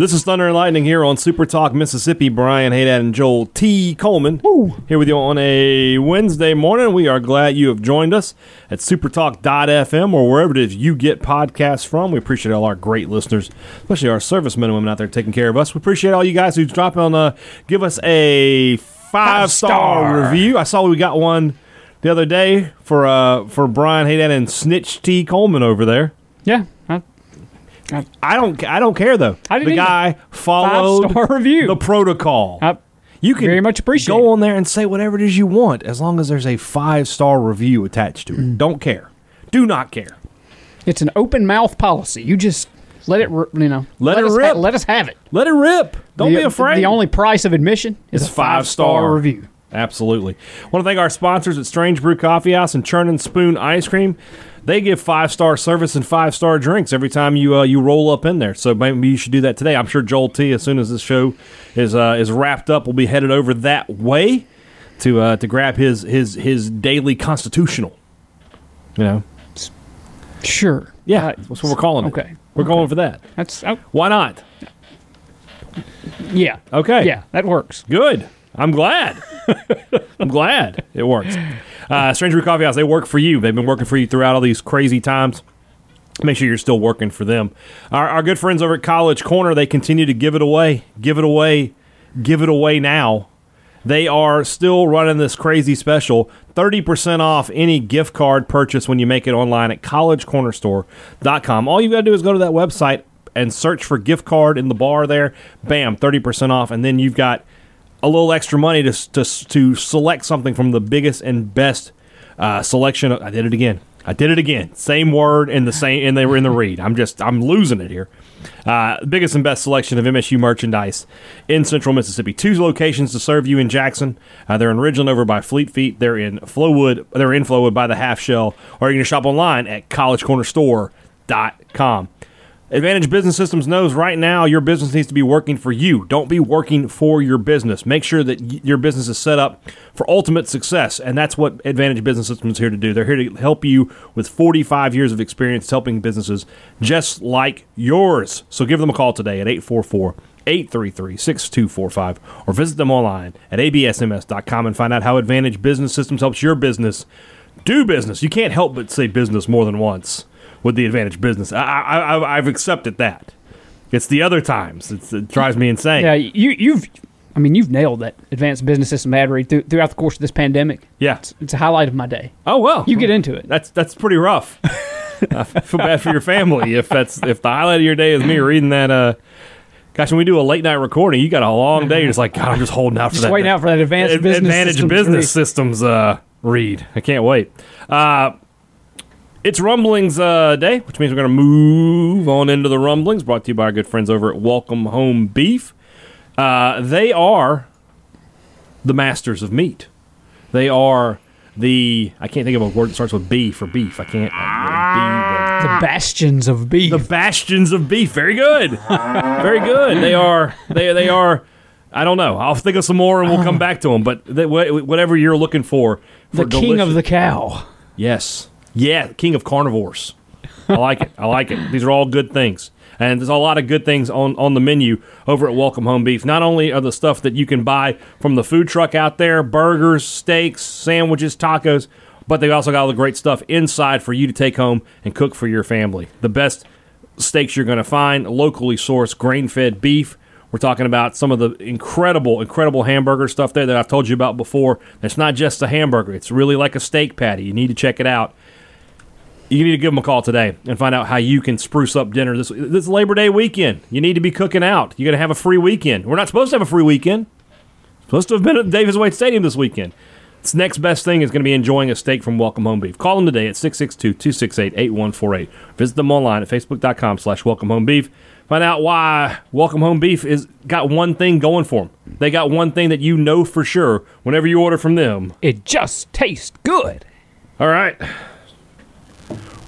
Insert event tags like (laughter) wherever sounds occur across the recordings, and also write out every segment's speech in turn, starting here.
This is Thunder and Lightning here on Super Talk Mississippi. Brian Haydad and Joel T. Coleman here with you on a Wednesday morning. We are glad you have joined us at supertalk.fm or wherever it is you get podcasts from. We appreciate all our great listeners, especially our servicemen and women out there taking care of us. We appreciate all you guys who drop on, uh, give us a five star review. I saw we got one the other day for uh, for Brian Haydad and Snitch T. Coleman over there. Yeah. I, don't. I don't care though. I didn't the guy followed (laughs) review. the protocol. I you can very much appreciate go on there and say whatever it is you want, as long as there's a five star review attached to it. Mm. Don't care. Do not care. It's an open mouth policy. You just let it, you know, Let it us rip. let us have it. Let it rip. Don't the, be afraid. The only price of admission is It's a five star review. Absolutely. want to thank our sponsors at Strange Brew Coffee House and Churn and Spoon Ice Cream. They give five star service and five star drinks every time you uh, you roll up in there. So maybe you should do that today. I'm sure Joel T. As soon as this show is uh, is wrapped up, will be headed over that way to uh, to grab his his his daily constitutional. You know, Sure. yeah, that's what we're calling it. okay. we're going for that. That's oh, Why not? yeah. Okay. Yeah, that works. Good. I'm glad. (laughs) I'm glad it works. Uh, Strange Brew Coffee House, they work for you. They've been working for you throughout all these crazy times. Make sure you're still working for them. Our, our good friends over at College Corner, they continue to give it away, give it away, give it away now. They are still running this crazy special 30% off any gift card purchase when you make it online at collegecornerstore.com. All you got to do is go to that website and search for gift card in the bar there. Bam, 30% off. And then you've got a little extra money to, to, to select something from the biggest and best uh, selection. I did it again. I did it again. Same word in the same and they were in the read. I'm just I'm losing it here. Uh, biggest and best selection of MSU merchandise in Central Mississippi. Two locations to serve you in Jackson. Uh, they're in Ridgeland over by Fleet Feet. They're in Flowood. They're in Flowood by the Half Shell. Or you can shop online at collegecornerstore.com. Advantage Business Systems knows right now your business needs to be working for you. Don't be working for your business. Make sure that your business is set up for ultimate success, and that's what Advantage Business Systems is here to do. They're here to help you with 45 years of experience helping businesses just like yours. So give them a call today at 844 833 6245 or visit them online at absms.com and find out how Advantage Business Systems helps your business do business. You can't help but say business more than once with the Advantage Business. I, I, I, I've accepted that. It's the other times. It's, it drives me insane. Yeah, you you've I mean, you've nailed that advanced business system ad read through, throughout the course of this pandemic. Yeah. It's a highlight of my day. Oh well. You get into it. That's that's pretty rough. (laughs) I feel bad for your family if that's if the highlight of your day is me reading that. Uh, gosh, when we do a late night recording, you got a long day. You're just like, God, I'm just holding out for Just that. waiting out for that advanced Ad- business Advantage systems Business read. Systems uh, read. I can't wait. Uh, it's Rumblings uh, Day, which means we're going to move on into the Rumblings. Brought to you by our good friends over at Welcome Home Beef. Uh, they are the masters of meat. They are the I can't think of a word that starts with B for beef. I can't. Uh, The bastions of beef. The, the bastions of beef. Very good. Very good. They are. They they are. I don't know. I'll think of some more and we'll come back to them. But they, whatever you're looking for, for the king of the cow. Yes. Yeah, king of carnivores. I like it. I like it. These are all good things. And there's a lot of good things on, on the menu over at Welcome Home Beef. Not only are the stuff that you can buy from the food truck out there burgers, steaks, sandwiches, tacos but they also got all the great stuff inside for you to take home and cook for your family. The best steaks you're going to find, locally sourced, grain fed beef. We're talking about some of the incredible, incredible hamburger stuff there that I've told you about before. It's not just a hamburger, it's really like a steak patty. You need to check it out. You need to give them a call today and find out how you can spruce up dinner this this Labor Day weekend. You need to be cooking out. You're going to have a free weekend. We're not supposed to have a free weekend. Supposed to have been at Davis Wade Stadium this weekend. This next best thing is going to be enjoying a steak from Welcome Home Beef. Call them today at 662-268-8148. Visit them online at facebook.com slash welcome home beef. Find out why Welcome Home Beef is got one thing going for them. They got one thing that you know for sure whenever you order from them. It just tastes good. All right.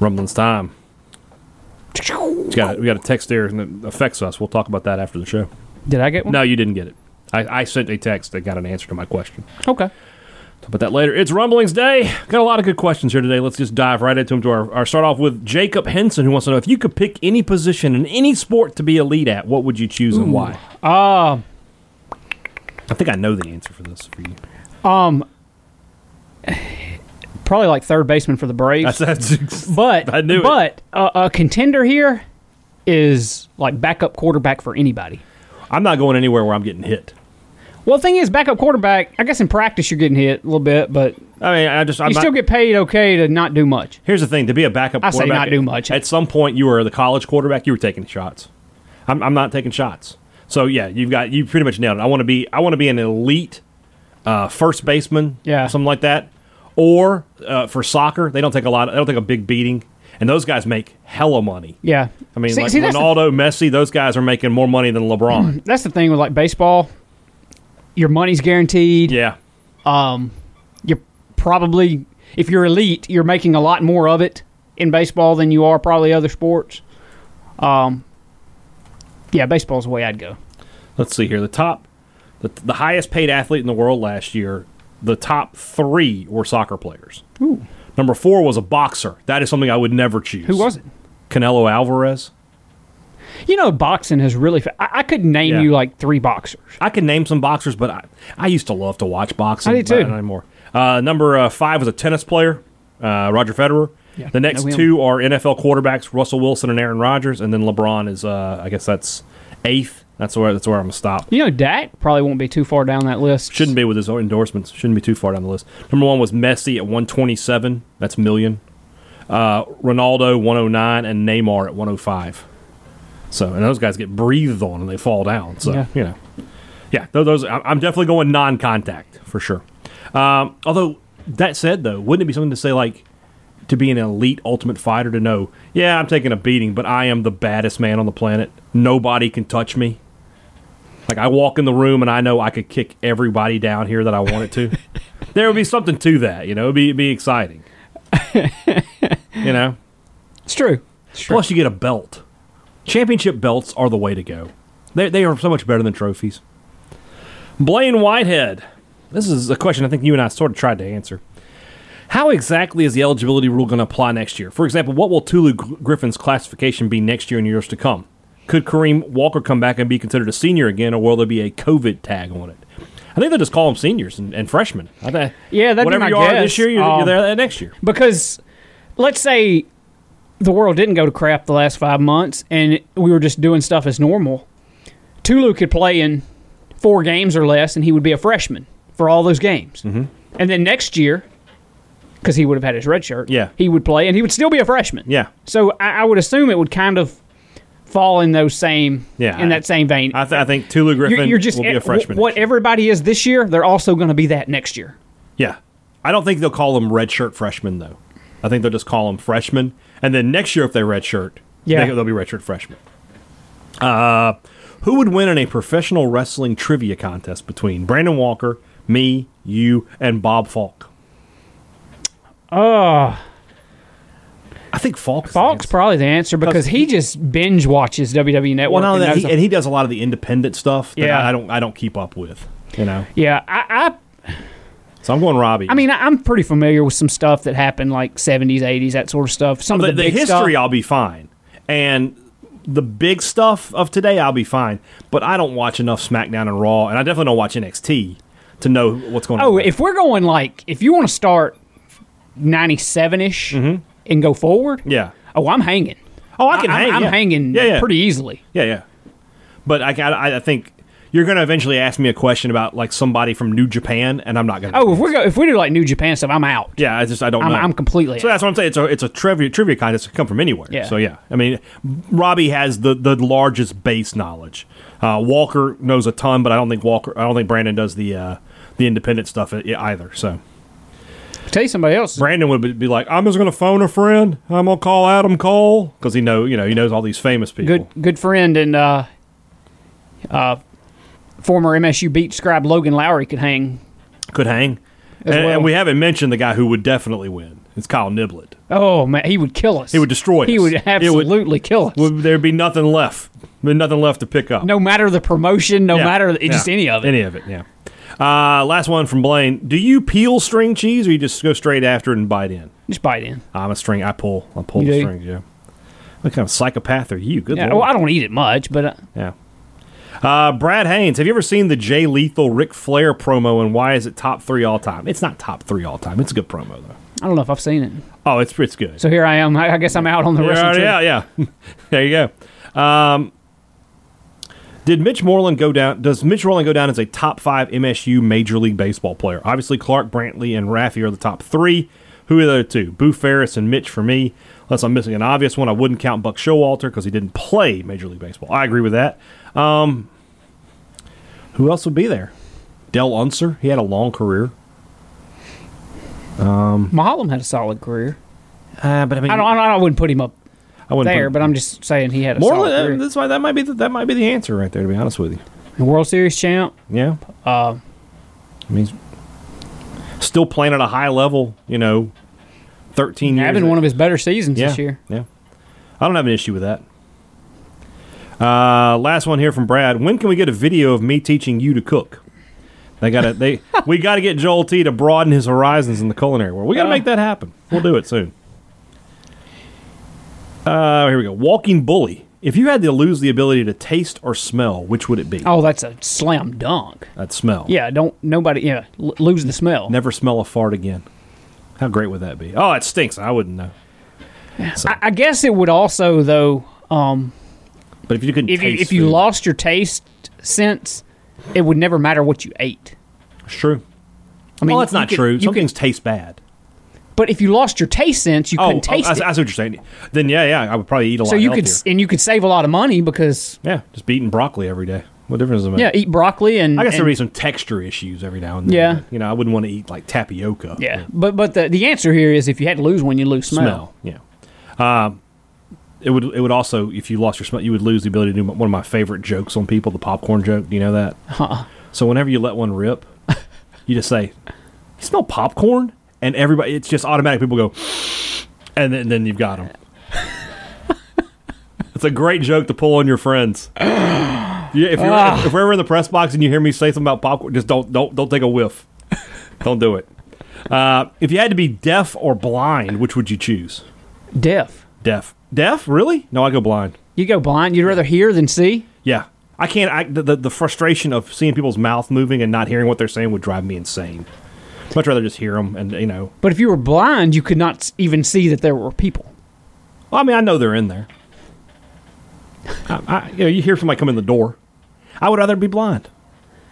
Rumbling's time. We got, we got a text there and it affects us. We'll talk about that after the show. Did I get one? No, you didn't get it. I, I sent a text that got an answer to my question. Okay. Talk about that later. It's Rumblings Day. Got a lot of good questions here today. Let's just dive right into them. To our, our start off with Jacob Henson, who wants to know if you could pick any position in any sport to be elite at, what would you choose and why? Uh, I think I know the answer for this for you. um, probably like third baseman for the Braves. That's, that's but I knew but uh, a contender here is like backup quarterback for anybody. I'm not going anywhere where I'm getting hit. Well, the thing is, backup quarterback. I guess in practice you're getting hit a little bit, but I mean, I just I'm you not, still get paid okay to not do much. Here's the thing: to be a backup I say quarterback, not do much. At some point, you were the college quarterback. You were taking shots. I'm, I'm not taking shots. So yeah, you've got you pretty much nailed it. I want to be I want to be an elite uh, first baseman, Yeah. something like that. Or uh, for soccer, they don't take a lot. They don't take a big beating, and those guys make hella money. Yeah, I mean, See- like see, that's the- Ronaldo, Messi, those guys are making more money than LeBron. (clears throat) that's the thing with like baseball. Your money's guaranteed. yeah, You're probably, if you're elite, you're making a lot more of it in baseball than you are probably other sports. Um, yeah, baseball's the way I'd go. let's see here. The top, the, the highest paid athlete in the world last year. The top three were soccer players. Number four was a boxer. That is something I would never choose. Who was it? Canelo Alvarez. You know, boxing has really. Fa- I, I could name Yeah. you like three boxers. I can name some boxers, but I, I used to love to watch boxing. I did too. Not anymore. Uh, number uh, five was a tennis player, uh, Roger Federer. Yeah, the next two are NFL quarterbacks, Russell Wilson and Aaron Rodgers, and then LeBron is, uh, I guess that's eighth. That's where that's where I'm gonna stop. You know, Dak probably won't be too far down that list. Shouldn't be with his endorsements. Shouldn't be too far down the list. Number one was Messi at 127. That's million. Uh, Ronaldo 109 and Neymar at 105. So and those guys get breathed on and they fall down. So Yeah. you know, yeah, tho- those I'm definitely going non-contact for sure. Um, although that said, though, wouldn't it be something to say like to be an elite ultimate fighter to know, yeah, I'm taking a beating, but I am the baddest man on the planet. Nobody can touch me. Like I walk in the room and I know I could kick everybody down here that I wanted to. (laughs) there would be something to that, you know. It'd be, it'd be exciting. (laughs) you know. It's true. It's true. Plus, you get a belt. Championship belts are the way to go. They they are so much better than trophies. Blaine Whitehead. This is a question I think you and I sort of tried to answer. How exactly is the eligibility rule going to apply next year? For example, what will Tulu Griffin's classification be next year and years to come? Could Kareem Walker come back and be considered a senior again, or will there be a COVID tag on it? I think they'll just call them seniors and, and freshmen. I Yeah, that'd be whatever my you are this year, you're, you're Um, there next year. because let's say the world didn't go to crap the last five months and we were just doing stuff as normal. Tulu could play in four games or less, and he would be a freshman for all those games. Mm-hmm. And then next year, because he would have had his red shirt, Yeah. he would play, and he would still be a freshman. Yeah. So I, I would assume it would kind of fall in those same, Yeah, in that same vein. I, th- I think Tulu Griffin you're, you're just will be a freshman. What everybody is this year, they're also going to be that next year. Yeah. I don't think they'll call them redshirt freshmen, though. I think they'll just call them freshmen. And then next year, if they redshirt, Yeah. they, they'll be redshirt freshmen. Uh, who would win in a professional wrestling trivia contest between Brandon Walker, me, you, and Bob Falk? Oh, I think Falk. is the Falk's probably the answer because he just binge watches WWE Network. Well, and he, and he does a lot of the independent stuff. That Yeah. I, I don't. I don't keep up with. You know. yeah, I, I So I'm going Robbie. I mean, I'm pretty familiar with some stuff that happened like 70s, 80s, that sort of stuff. Some the, of the, the big history, stuff. I'll be fine, and the big stuff of today, I'll be fine. But I don't watch enough SmackDown and Raw, and I definitely don't watch NXT to know what's going on. Oh, if we're going like, if you want to start 97 ish mm-hmm. And go forward, yeah, oh, I'm hanging. oh, I can I'm, hang. I'm yeah. hanging Yeah, yeah. pretty easily. Yeah, yeah. But I, I, I think you're going to eventually ask me a question about like somebody from New Japan, and I'm not going to. Oh, if we go, if we do like New Japan stuff, I'm out. yeah, I just I don't I'm, know. I'm completely So out. that's what I'm saying. It's a it's a trivia trivia contest that come from anywhere. Yeah. So yeah, I mean, Robbie has the the largest base knowledge. Uh, Walker knows a ton, but I don't think Walker. I don't think Brandon does the uh, the independent stuff either. So Tell you somebody else. Brandon would be- like, "I'm just going to phone a friend. I'm going to call Adam Cole because he know you know he knows all these famous people." good good friend and uh, uh, former MSU beat scribe Logan Lowry could hang. Could hang. And, well. and we haven't mentioned the guy who would definitely win. It's Kyle Niblett. Oh man, he would kill us. He would destroy He us. would It would- absolutely kill us. Would there'd be nothing left? Be nothing left to pick up. no matter the promotion, no Yeah, matter yeah. just any of it. Any of it, yeah. Uh, last one from Blaine. Do you peel string cheese or you just go straight after it and bite in? Just bite in. I'm a string. I pull. I pull You the do? strings. Yeah. What kind of psychopath are you? Good Yeah, lord. well, I don't eat it much, but uh, Yeah. Uh, Brad Haynes, have you ever seen the Jay Lethal Ric Flair promo and why is it top three all time? It's not top three all time. It's a good promo though. I don't know if I've seen it. Oh, it's it's good. So here I am. I, I guess I'm out on the yeah, yeah, (laughs) yeah. there you go. Um, did Mitch Moreland go down? Does Mitch Moreland go down as a top five MSU Major League Baseball player? Obviously, Clark Brantley and Raffy are the top three. Who are the other two? Boo Ferriss and Mitch for me. Unless I'm missing an obvious one, I wouldn't count Buck Showalter because he didn't play Major League Baseball. I agree with that. Um, who else would be there? Del Unser. He had a long career. Maholm had a solid career. Uh, but I mean, I don't. I, don't, I wouldn't put him up I wouldn't there, put- but I'm just saying he had a solid Moreland. That's why that might be the, that might be the answer right there. To be honest with you. World Series champ. Yeah. Uh, I mean, still playing at a high level, you know, 13 years. having one of his better seasons yeah, this year. Yeah. I don't have an issue with that. Uh, last one here from Brad. When can we get a video of me teaching you to cook? They got to they (laughs) we got to get Joel T to broaden his horizons in the culinary world. We got to Uh. make that happen. We'll do it soon. Uh, here we go. Walking bully. If you had to lose the ability to taste or smell, which would it be? Oh, that's a slam dunk. That smell. Yeah, don't nobody. Yeah, l- lose the smell. Never smell a fart again. How great would that be? Oh, it stinks. I wouldn't know. So, I, I guess it would also though. Um, but if you couldn't if you if you lost your taste sense, it would never matter what you ate. it's true. I mean, well, that's not could- true. Some things taste bad. But if you lost your taste sense, you Oh, couldn't taste I, it. I, see what you're saying. Then yeah, yeah, I would probably eat a lot. so you could healthier. and you could save a lot of money because yeah, just be eating broccoli every day. What difference does it make? yeah, eat broccoli and I guess there'd be some texture issues every now and then. Yeah. you know, I wouldn't want to eat like tapioca. yeah. But but the the answer here is if you had to lose one, you lose smell. smell. Yeah. Um, it would. It would also, if you lost your smell, you would lose the ability to do one of my favorite jokes on people, the popcorn joke. Do you know that? (laughs) Uh-uh. So whenever you let one rip, (laughs) you just say, "You smell popcorn," and everybody, it's just automatic. People go, and then, then you've got them. (laughs) it's a great joke to pull on your friends. Yeah, if, you're, Ah. if, if we're ever in the press box and you hear me say something about popcorn, just don't don't don't take a whiff. don't do it. Uh, if you had to be deaf or blind, which would you choose? Deaf. Deaf. Deaf? Really? No, I go blind. You go blind. You'd rather hear than see. Yeah. I can't. I, the, the, the frustration of seeing people's mouth moving and not hearing what they're saying would drive me insane. Much rather just hear them and, you know. But if you were blind, you could not even see that there were people. Well, I mean, I know they're in there. I, I, you know, you hear somebody come in the door. I would rather be blind.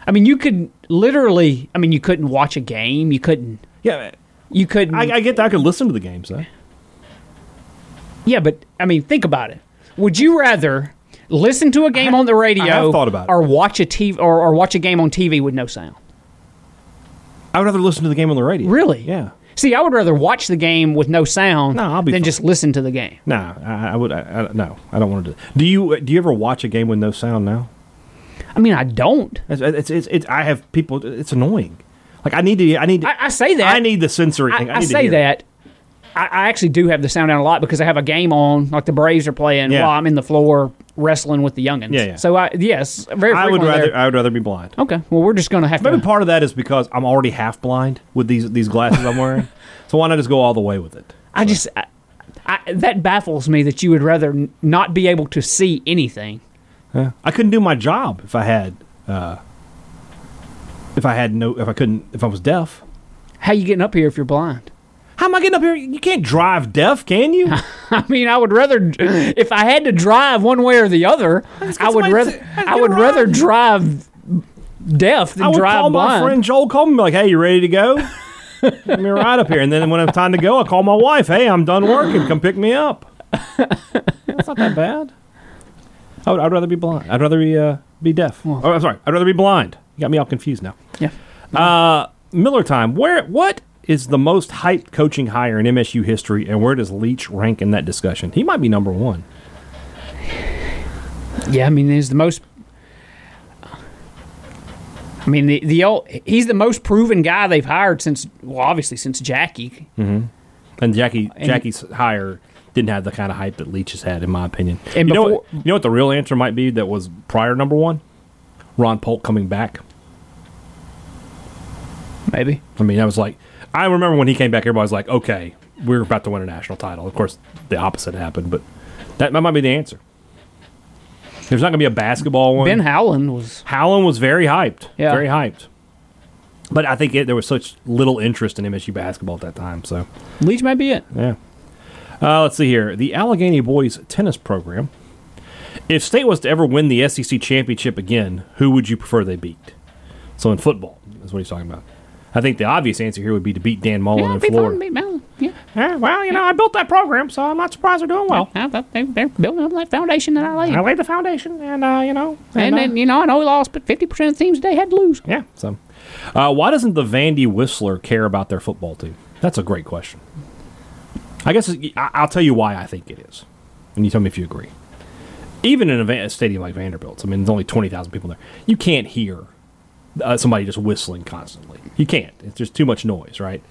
I mean, you could literally. I mean, you couldn't watch a game. You couldn't. Yeah. You couldn't. I, I get that. I could listen to the games, though. yeah, but I mean, think about it. Would you rather listen to a game on the radio, have thought about it. or watch a TV, or, or watch a game on TV with no sound? I would rather listen to the game on the radio. Really? Yeah. See, I would rather watch the game with no sound No, I'll be than fine. just listen to the game. No, I, I would. I, I, no, I don't want to do. Do you? Do you ever watch a game with no sound now? I mean, I don't. It's, it's, it's, it's I have people. It's annoying. Like I need to. I need. To, I, I say that. I need the sensory I, thing. I, need to say hear. that. I, I actually do have the sound down a lot because I have a game on, like the Braves are playing, Yeah. while I'm in the floor wrestling with the youngins. Yeah, yeah. So I yes, very. I would rather. there. I would rather be blind. Okay, well, we're just gonna have Maybe to. part of that is because I'm already half blind with these these glasses I'm wearing. (laughs) so why not just go all the way with it? I just I, I, that baffles me that you would rather n- not be able to see anything. I couldn't do my job if I had. Uh, if I had no, if I couldn't, if I was deaf. How you getting up here if you're blind? How am I getting up here? You can't drive deaf, can you? (laughs) I mean, I would rather if I had to drive one way or the other, I would rather to- I would get rather drive deaf than I would drive call blind. my friend Joel Coleman, like, "Hey, you ready to go? Let me ride up here." And then when it's time to go, I call my wife. Hey, I'm done working. Come pick me up. That's not that bad. I would, I'd rather be blind. I'd rather be uh, be deaf. oh, I'm sorry. I'd rather be blind. You got me all confused now. Yeah. Uh, Miller time. Where? What is the most hyped coaching hire in MSU history, and where does Leach rank in that discussion? He might be number one. Yeah, I mean, he's the most. I mean, the the old, he's the most proven guy they've hired since, well, obviously since Jackie. Mm-hmm. And Jackie Jackie's hire didn't have the kind of hype that Leach has had, in my opinion. And you know, what, you know what the real answer might be that was prior number one? Ron Polk coming back. Maybe. I mean, I was like, I remember when he came back, everybody was like, okay, we're about to win a national title. Of course, the opposite happened, but that, that might be the answer. There's not going to be a basketball one. Ben Howland was. Howland was very hyped. Yeah. Very hyped. But I think it, there was such little interest in MSU basketball at that time. So, Leach might be it. yeah. Uh, let's see here. The Allegheny boys tennis program. If State was to ever win the SEC championship again, who would you prefer they beat? So in football, is what he's talking about. I think the obvious answer here would be to beat Dan Mullen Yeah, in it'd fun Florida. to beat Howland. Yeah. Yeah, well, you know, I built that program, so I'm not surprised they're doing well. I thought they, they're building up that foundation that I laid. I laid the foundation, and uh, you know, and uh, then, you know, I know we lost, but 50% of the teams today had to lose. yeah. So, uh, why doesn't the Vandy Whistler care about their football team? That's a great question. I guess I- I'll tell you why I think it is, and you tell me if you agree. Even in a stadium like Vanderbilt's, I mean, there's only twenty thousand people there. You can't hear uh, somebody just whistling constantly. You can't. It's just too much noise, right?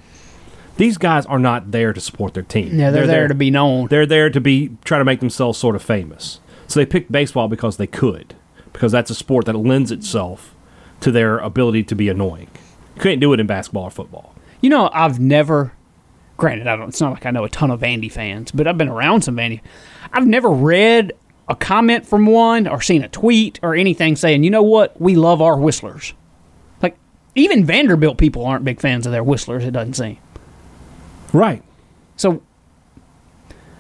These guys are not there to support their team. Yeah, they're, there to be known. They're there to be try to make themselves sort of famous. So they picked baseball because they could, because that's a sport that lends itself to their ability to be annoying. You couldn't do it in basketball or football. You know, I've never. Granted, I don't. It's not like I know a ton of Vandy fans, but I've been around some Vandy. I've never read a comment from one or seen a tweet or anything saying, "You know what? We love our whistlers." Even Vanderbilt people aren't big fans of their whistlers. It doesn't seem. Right. So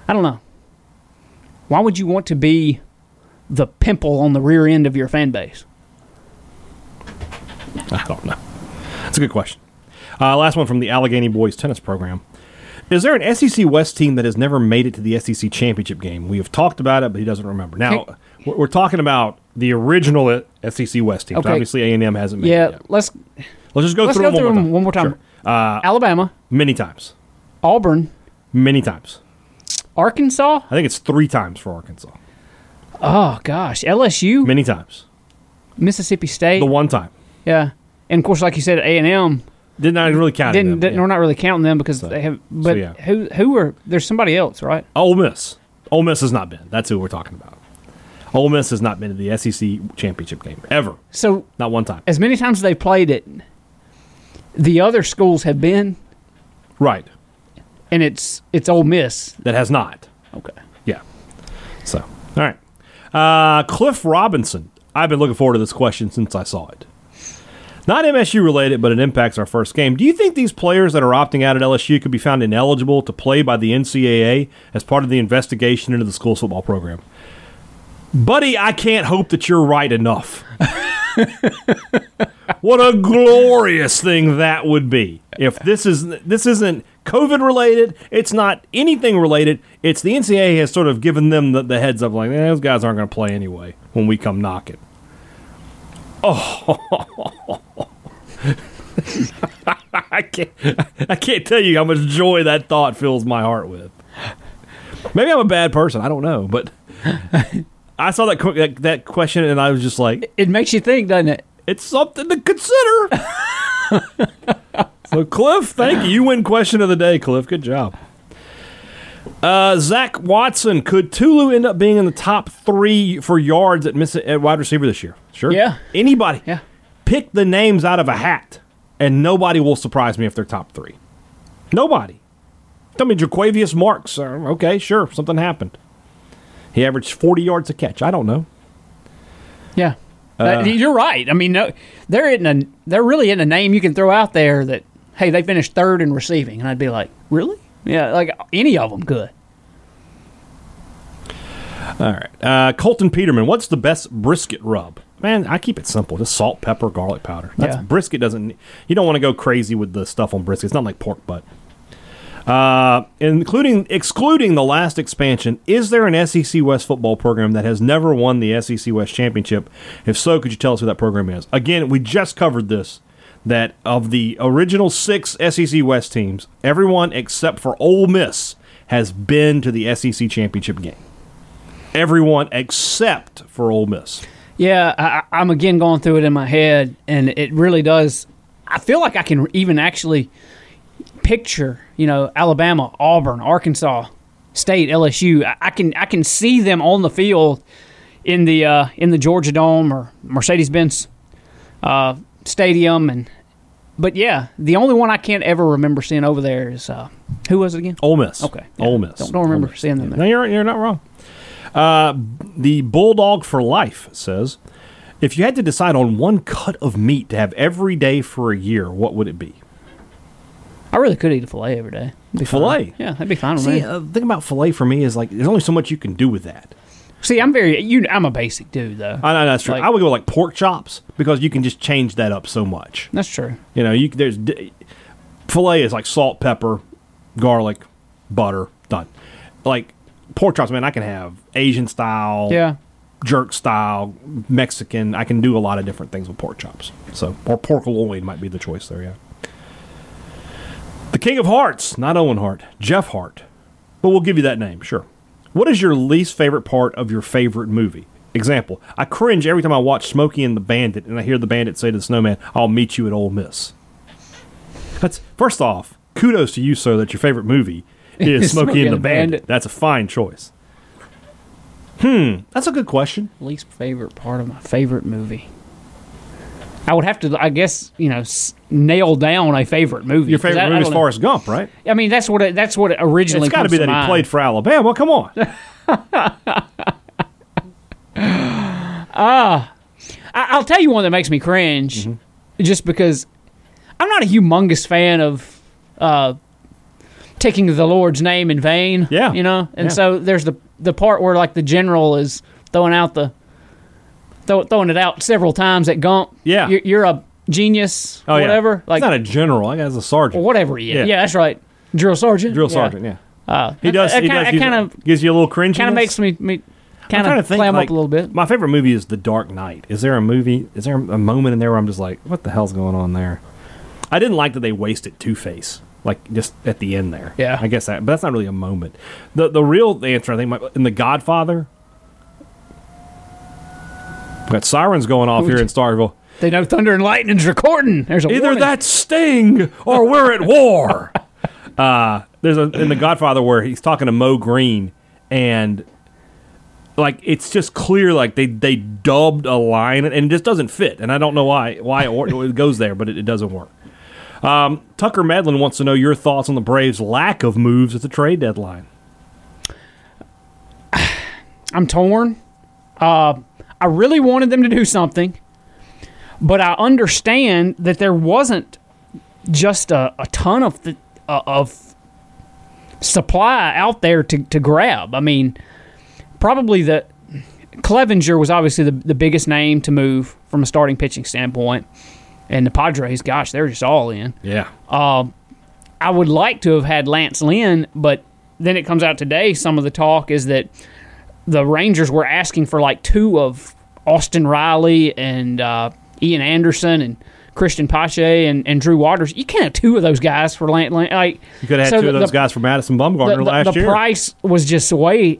I don't know. Why would you want to be the pimple on the rear end of your fan base? I don't know. That's a good question. Uh, last one from the Allegheny boys tennis program. Is there an SEC West team that has never made it to the SEC championship game? We have talked about it, but he doesn't remember. Now, we're talking about the original SEC West teams. Okay. Obviously, A and M hasn't made it Yeah, yet. let's Let's just go let's through go them through one more them time. one more time. Sure. Uh, Alabama, many times. Auburn, Many times. Arkansas. I think it's three times for Arkansas. Oh gosh, LSU, Many times. Mississippi State. The one time. yeah, and of course, like you said, A and M Did not really count. didn't. them, didn't- yeah. We're not really counting them because they have. But yeah. who who are there's somebody else, right? Ole Miss. Ole Miss has not been. That's who we're talking about. Ole Miss has not been to the SEC championship game ever. So Not one time. as many times as they played it, the other schools have been, Right. and it's it's Ole Miss. That has not. Okay. Yeah. So, all right. Uh, Cliff Robinson. I've been looking forward to this question since I saw it. Not MSU related, but it impacts our first game. Do you think these players that are opting out at LSU could be found ineligible to play by the NCAA as part of the investigation into the school's football program? Buddy, I can't hope that you're right enough. (laughs) what a glorious thing that would be if this is this isn't COVID related. It's not anything related. It's the NCAA has sort of given them the, the heads up, like eh, those guys aren't going to play anyway when we come knocking. Oh, (laughs) I can't I can't tell you how much joy that thought fills my heart with. Maybe I'm a bad person. I don't know, but I saw that, que- that that question and I was just like, It makes you think, doesn't it? it's something to consider. (laughs) so, Cliff, thank you. You win question of the day, Cliff. Good job. Uh, Zach Watson, could Tulu end up being in the top three for yards at, miss- at wide receiver this year? Sure. Yeah. Anybody. Yeah. Pick the names out of a hat, and nobody will surprise me if they're top three. Nobody. Tell me, Jaquavius Marks. Uh, okay, sure. Something happened. He averaged 40 yards a catch. I don't know. Yeah. Uh, you're right. I mean, no, they're in a they're really in a name you can throw out there that hey they finished third in receiving, and I'd be like, really? Yeah, like any of them could. All right. Uh, Colton Peterman, what's the best brisket rub? Man, I keep it simple. Just salt, pepper, garlic powder. That's Yeah. brisket doesn't you don't want to go crazy with the stuff on brisket. It's not like pork butt. Uh, including excluding the last expansion, is there an SEC West football program that has never won the SEC West championship? If so, could you tell us who that program is? Again, we just covered this. that of the original six SEC West teams, everyone except for Ole Miss has been to the SEC championship game. Everyone except for Ole Miss. Yeah, I, I'm again going through it in my head, and it really does. I feel like I can even actually picture, you know, Alabama, Auburn, Arkansas State, LSU. I, I can I can see them on the field in the uh, in the Georgia Dome or Mercedes Benz uh, Stadium, and but yeah, the only one I can't ever remember seeing over there is uh, who was it again? Ole Miss. Okay, yeah. Ole Miss. Don't, don't remember Miss. seeing them there. No, you're you're not wrong. Uh, the Bulldog for Life says, if you had to decide on one cut of meat to have every day for a year, what would it be? I really could eat a fillet every day. Be fine. Filet? Yeah, that'd be fine with See, me. uh, the thing about filet for me is like there's only so much you can do with that. See, I'm very you. I'm a basic dude, though. I know that's true. Like- I would go like pork chops because you can just change that up so much. That's true. You know, you there's d- filet is like salt, pepper, garlic, butter, done. Like pork chops, man, I can have Asian style, Yeah. jerk style, Mexican. I can do a lot of different things with pork chops. So, or pork loin might be the choice there. Yeah. The King of Hearts, not Owen Hart, Jeff Hart, but we'll give you that name, sure. What is your least favorite part of your favorite movie? Example: I cringe every time I watch Smokey and the Bandit, and I hear the Bandit say to the Snowman, "I'll meet you at Ole Miss." That's first off, kudos to you, sir, that your favorite movie (laughs) is Smokey and the Bandit. That's a fine choice. Hmm, that's a good question. Least favorite part of my favorite movie. I would have to, I guess, you know, s- nail down a favorite movie. Your 'Cause favorite I- I movie is don't know. Forrest Gump, right? I mean, that's what it, that's what it originally. It's got to comes be that he mind. played for Alabama. Come on. (laughs) I, I'll tell you one that makes me cringe, Mm-hmm. just because I'm not a humongous fan of uh, taking the Lord's name in vain. Yeah. you know, and Yeah. so there's the the part where like the general is throwing out the throw, throwing it out several times at Gump. Yeah. you're, you're a genius. Oh, yeah. whatever. Like He's not a general. I guess a sergeant. or whatever he is. Yeah. Yeah. that's right. Drill sergeant. Drill sergeant. Yeah. Uh, He does. That, he kind, does use- kind of gives you a little cringe. kind of makes me, me kind of think, clam like, up a little bit. My favorite movie is The Dark Knight. Is there a movie? Is there a moment in there where I'm just like, what the hell's going on there? I didn't like that they wasted Two Face, like just at the end there. Yeah. I guess that, but that's not really a moment. The the real answer, I think, might, in The Godfather. We got sirens going off here in Starkville. They know thunder and lightning's recording. There's a Either warning. that's Sting or we're at war. (laughs) uh, there's a in The Godfather where he's talking to Moe Greene and like it's just clear like they they dubbed a line and it just doesn't fit and I don't know why why it, (laughs) it goes there but it, it doesn't work. Um, Tucker Medlin wants to know your thoughts on the Braves' lack of moves at the trade deadline. (sighs) I'm torn. Uh, I really wanted them to do something, but I understand that there wasn't just a, a ton of the, uh, of supply out there to, to grab. I mean, probably the Clevinger was obviously the, the biggest name to move from a starting pitching standpoint, and the Padres, gosh, they're just all in. Yeah, I would like to have had Lance Lynn, but then it comes out today. Some of the talk is that the Rangers were asking for like two of Austin Riley and uh, Ian Anderson and Cristian Pache and, and Drew Waters. You can't have two of those guys for. Lynn. Like you could have had so two of those the- guys for Madison The, Bumgarner the- last the year. price was just way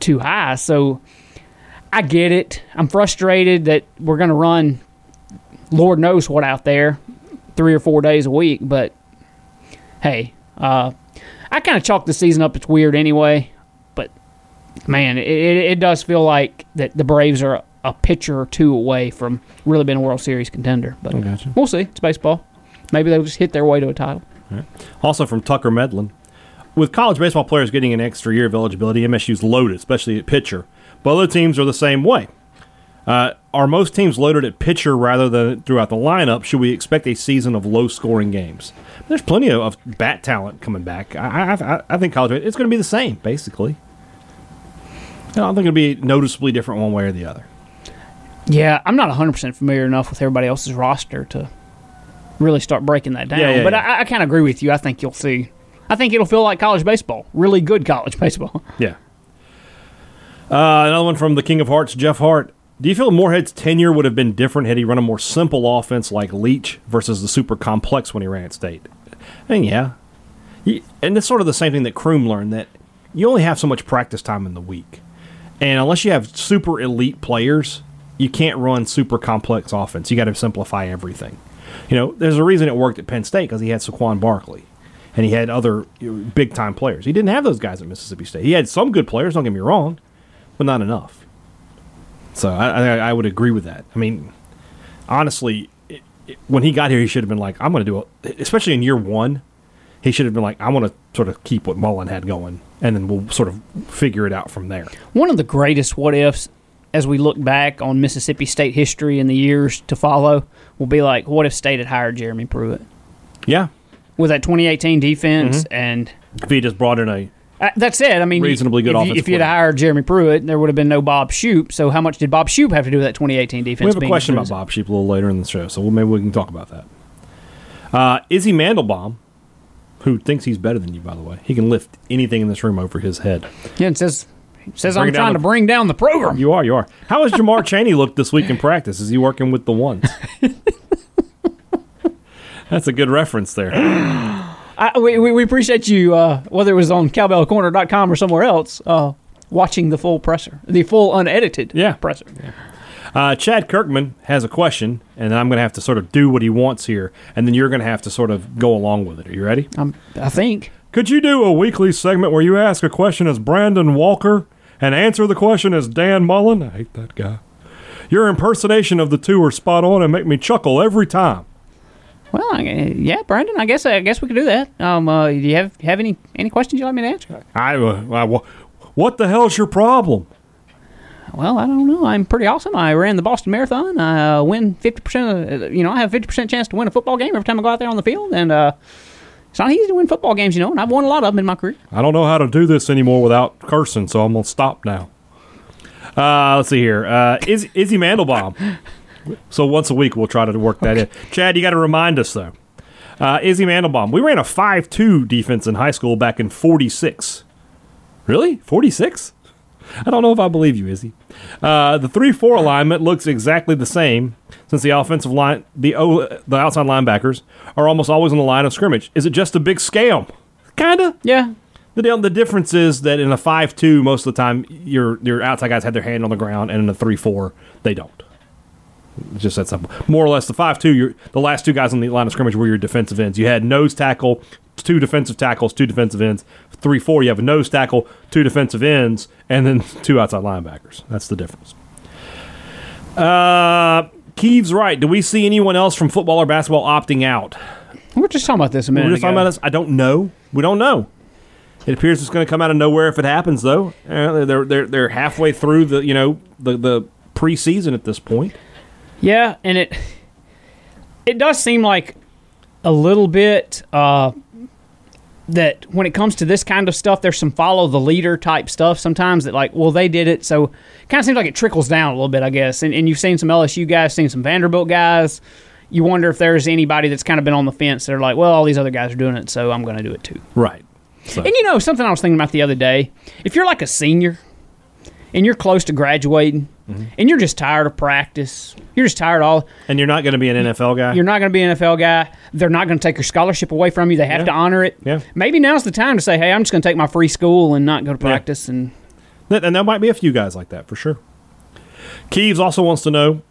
too high. So I get it. I'm frustrated that we're going to run Lord knows what out there three or four days a week, but hey, uh, I kind of chalk the season up. It's weird anyway, man, it, it, does feel like that the Braves are a, pitcher or two away from really being a World Series contender. But gotcha. we'll see. It's baseball. Maybe they'll just hit their way to a title. Also from Tucker Medlin. With college baseball players getting an extra year of eligibility, MSU's loaded, especially at pitcher. But other teams are the same way. Uh, are most teams loaded at pitcher rather than throughout the lineup? Should we expect a season of low scoring games? There's plenty of, of bat talent coming back. I, I, I- I think college it's going to be the same basically. I don't think it'll be noticeably different one way or the other. Yeah, I'm not 100% familiar enough with everybody else's roster to really start breaking that down. Yeah, yeah, but yeah. I, I kind of agree with you. I think you'll see. I think it'll feel like college baseball. Really good college (laughs) baseball. Yeah. Uh, another one from the King of Hearts, Jeff Hart. Do you feel Moorhead's tenure would have been different had he run a more simple offense like Leach versus the super complex when he ran at State? And yeah, and it's sort of the same thing that Croom learned that you only have so much practice time in the week, and unless you have super elite players, you can't run super complex offense. You got to simplify everything. You know, there's a reason it worked at Penn State because he had Saquon Barkley. And he had other big time players. He didn't have those guys at Mississippi State. He had some good players, don't get me wrong, but not enough. So I, I, I would agree with that. I mean, honestly, it, it, when he got here, he should have been like, I'm going to do it, especially in year one. He should have been like, I want to sort of keep what Mullen had going, and then we'll sort of figure it out from there. One of the greatest what ifs as we look back on Mississippi State history in the years to follow will be like, what if State had hired Jeremy Pruitt Yeah. with that 2018 defense? Mm-hmm. And If he just brought in a. uh, that's it. I mean, Reasonably good if, you, offensive if you'd hired Jeremy Pruitt, there would have been no Bob Shoop. So how much did Bob Shoop have to do with that 2018 defense? We have a being question about? Bob Shoop a little later in the show, so maybe we can talk about that. Uh, Izzy Mandelbaum, who thinks he's better than you, by the way, he can lift anything in this room over his head. Yeah, it says it says Bring I'm trying the- to bring down the program. You are, you are. How has Jamar (laughs) Cheney looked this week in practice? Is he working with the ones? (laughs) That's a good reference there. I, we, we, appreciate you, uh, whether it was on cowbellcorner.com or somewhere else, uh, watching the full presser, the full unedited Yeah. presser. Uh, Chad Kirkman has a question, and then I'm going to have to sort of do what he wants here, and then you're going to have to sort of go along with it. Are you ready? Um, I think. Could you do a weekly segment where you ask a question as Brandon Walker and answer the question as Dan Mullen? I hate that guy. Your impersonation of the two are spot on and make me chuckle every time. Well, I, yeah, Brandon. I guess I guess we could do that. Um, uh, do you have have any any questions you'd like me to answer? I, uh, I- what the hell's your problem? Well, I don't know. I'm pretty awesome. I ran the Boston Marathon. I uh, win fifty percent of. You know, I have fifty percent chance to win a football game every time I go out there on the field, and uh, it's not easy to win football games. You know, and I've won a lot of them in my career. I don't know how to do this anymore without cursing, so I'm gonna stop now. Uh, let's see here. Uh, Iz- Izzy Mandelbaum. (laughs) so once a week we'll try to work that in. Chad, you got to remind us though. Uh, Izzy Mandelbaum. We ran a five-two defense in high school back in '46. Really, '46? I don't know if I believe you, Izzy. Uh, the three-four alignment looks exactly the same since the offensive line, the o, the outside linebackers are almost always on the line of scrimmage. Is it just a big scam? Kinda. Yeah, The, the difference is that in a five-two, most of the time your your outside guys have their hand on the ground, and in a three-four, they don't. Just that simple. More or less, the five-two, you're the last two guys on the line of scrimmage were your defensive ends. You had nose tackle, two defensive tackles, two defensive ends. Three-four, you have a nose tackle, two defensive ends, and then (laughs) two outside linebackers. That's the difference. Uh, Keeves right. Do we see anyone else from football or basketball opting out? We are just talking about this a minute We're just talking about this. I don't know. We don't know. It appears it's going to come out of nowhere if it happens, though. Uh, they're they're they're halfway through the you know the the preseason at this point. Yeah, and it it does seem like a little bit uh, that when it comes to this kind of stuff, there's some follow the leader type stuff sometimes that like, well, they did it, so kind of seems like it trickles down a little bit, I guess. And, and you've seen some LSU guys, seen some Vanderbilt guys. You wonder if there's anybody that's kind of been on the fence. They're like, well, all these other guys are doing it, so I'm going to do it too. Right. So, And you know, something I was thinking about the other day if you're like a senior and you're close to graduating and you're just tired of practice, you're just tired of all, and you're not going to be an NFL guy. you're not going to be an NFL guy, they're not going to take your scholarship away from you, they have Yeah. to honor it. Yeah. Maybe now's the time to say, hey, I'm just going to take my free school and not go to practice. And and there might be a few guys like that for sure. Keeves also wants to know.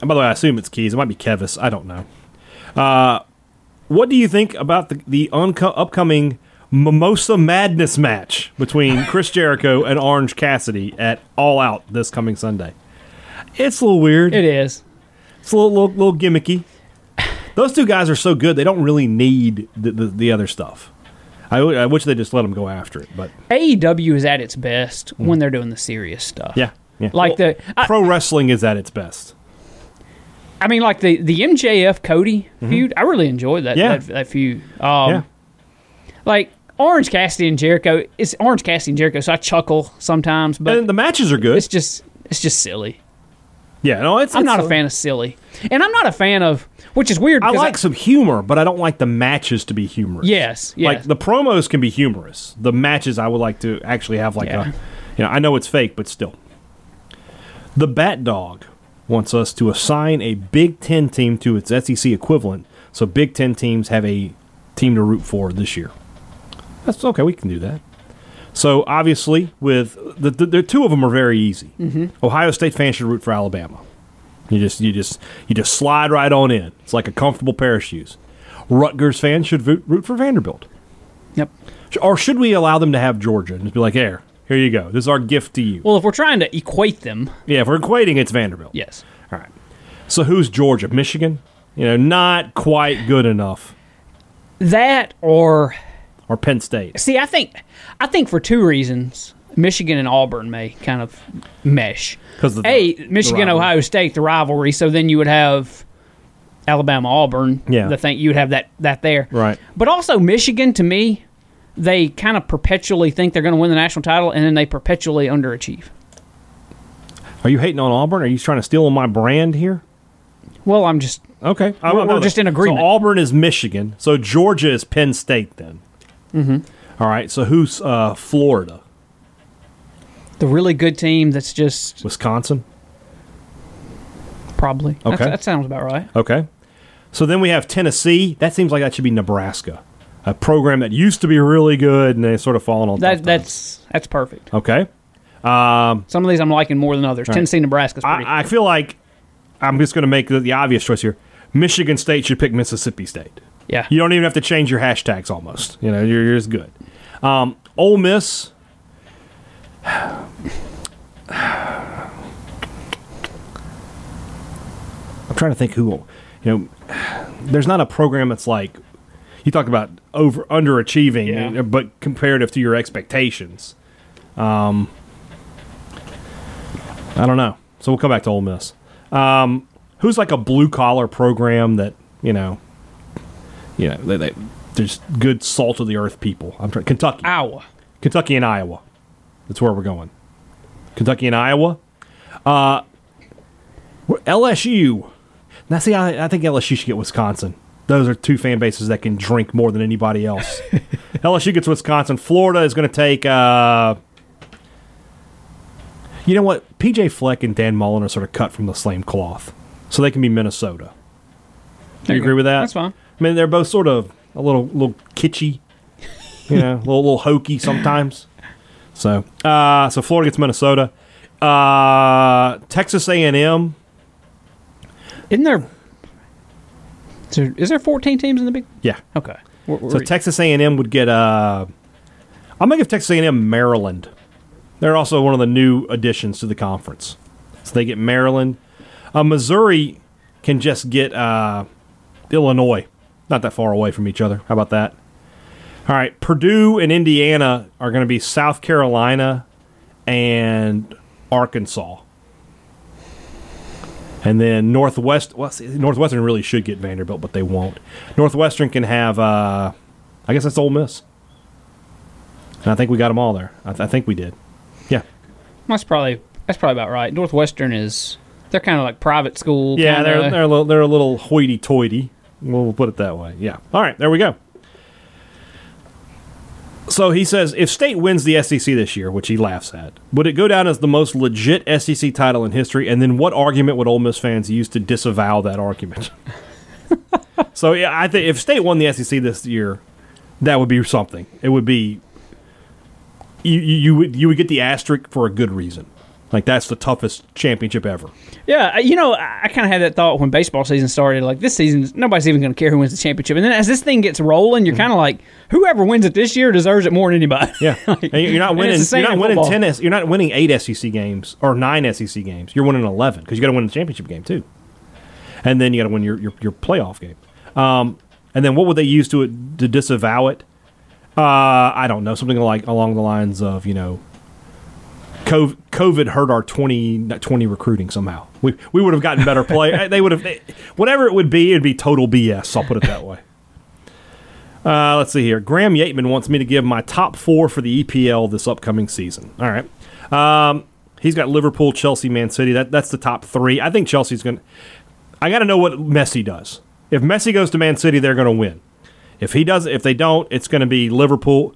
And by the way, I assume it's Keeves. It might be Kevis. I don't know. Uh, what do you think about the the unco- upcoming Mimosa Madness match between (laughs) Chris Jericho and Orange Cassidy at All Out this coming Sunday? It's a little weird. it is. It's a little, little, little gimmicky. Those two guys are so good; they don't really need the, the, the other stuff. I, w- I wish they just let them go after it, but AEW is at its best when they're doing the serious stuff. Mm. yeah, yeah. Like the, I, pro wrestling is at its best. I mean, like the, the MJF Cody feud, I really enjoyed that, Mm-hmm. Yeah. that, that feud. Um, yeah. Like Orange Cassidy and Jericho, it's Orange Cassidy and Jericho, so I chuckle sometimes, but and the matches are good. it's just it's just silly. yeah, no, it's. I'm it's not a fan of silly, and I'm not a fan of which is weird. I like some humor, but I don't like the matches to be humorous. yes, yes. like the promos can be humorous. The matches, I would like to actually have like Yeah. a, you know, I know it's fake, but still. The Bat Dog wants us to assign a Big Ten team to its SEC equivalent, so Big Ten teams have a team to root for this year. That's okay. We can do that. So obviously, with the, the, the two of them are very easy. Mm-hmm. Ohio State fans should root for Alabama. You just you just you just slide right on in. It's like a comfortable pair of shoes. Rutgers fans should root, root for Vanderbilt. Yep. Or should we allow them to have Georgia and just be like, here, here you go. This is our gift to you. Well, if we're trying to equate them, Yeah, if we're equating, it's Vanderbilt. yes. All right. So who's Georgia? Michigan? You know, not quite good enough. That or Or Penn State? see, I think I think for two reasons, Michigan and Auburn may kind of mesh. Because a Michigan. Ohio State the rivalry, so then you would have Alabama Auburn. Yeah. the thing you'd have that that there. Right. But also Michigan to me, they kind of perpetually think they're going to win the national title, and then they perpetually underachieve. Are you hating on Auburn? Are you trying to steal my brand here? Well, I'm just Okay. I- We're- I'm we're just in agreement. So Auburn is Michigan. So Georgia is Penn State then. Mm-hmm. right. So who's uh, Florida? the really good team. That's just Wisconsin? probably That's- Okay. that sounds about right. Okay. So then we have Tennessee. That seems like that should be Nebraska, a program that used to be really good and they sort of fallen on. That times. that's that's perfect. okay. Some of these I'm liking more than others. Tennessee, Nebraska's pretty. I, I feel like I'm just going to make the, the obvious choice here. Michigan State should pick Mississippi State. Yeah. You don't even have to change your hashtags almost. You know, you're, you're just good. Um, Ole Miss. (sighs) I'm trying to think who, you know, there's not a program that's like, you talk about over underachieving, Yeah. but comparative to your expectations. Um, I don't know. So we'll come back to Ole Miss. Um, who's like a blue collar program that, you know, you know, they, they there's good salt of the earth people. I'm trying Kentucky, Iowa. Kentucky and Iowa. That's where we're going. Kentucky and Iowa. Uh, LSU. Now, see, I, I think LSU should get Wisconsin. Those are two fan bases that can drink more than anybody else. (laughs) LSU gets Wisconsin. Florida is going to take. Uh, you know what? PJ Fleck and Dan Mullen are sort of cut from the same cloth, so they can be Minnesota. Do you you agree go. with that? That's fine. I mean, they're both sort of a little, little kitschy, you know, a (laughs) little, little hokey sometimes. So, uh, so Florida gets Minnesota. Uh, Texas A and M. Isn't there? Is there, is there 14 teams in the big? Yeah. Okay. We're- So Texas A and M would get. Uh, I'm gonna give Texas A and M Maryland. They're also one of the new additions to the conference. So they get Maryland. Uh, Missouri can just get uh, Illinois. Not that far away from each other. How about that? All right. Purdue and Indiana are going to be South Carolina and Arkansas. And then Northwest, well, see, Northwestern really should get Vanderbilt, but they won't. Northwestern can have, uh, I guess that's Ole Miss. And I think we got them all there. I, th- I think we did. Yeah, that's probably that's probably about right. Northwestern is they're kind of like private school. yeah, kinda- they're they're a little, they're a little hoity-toity. We'll, put it that way. Yeah. All right, there we go. So he says, if State wins the SEC this year, which he laughs at, would it go down as the most legit SEC title in history? And then what argument would Ole Miss fans use to disavow that argument? (laughs) so yeah, I think if State won the SEC this year, that would be something. It would be you you, you would you would get the asterisk for a good reason. Like that's the toughest championship ever. Yeah, you know, I, kind of had that thought when baseball season started. Like this season, nobody's even going to care who wins the championship. And then as this thing gets rolling, you're kind of like, whoever wins it this year deserves it more than anybody. Yeah, (laughs) Like, and you're not winning. it's the same You're not winning ten. You're not winning eight SEC games or nine SEC games. You're winning eleven because you got to win the championship game too, and then you got to win your, your your playoff game. Um, and then what would they use to to disavow it? Uh, I don't know. Something like along the lines of you know, COVID, hurt our 20, 20 recruiting somehow. We we would have gotten better play. (laughs) they would have whatever it would be. It'd be total BS. I'll put it that way. Uh, let's see here. Graham Yateman wants me to give my top four for the EPL this upcoming season. All right. Um, he's got Liverpool, Chelsea, Man City. That that's the top three. I think Chelsea's going. to I got to know what Messi does. If Messi goes to Man City, they're going to win. If he does, if they don't, it's going to be Liverpool.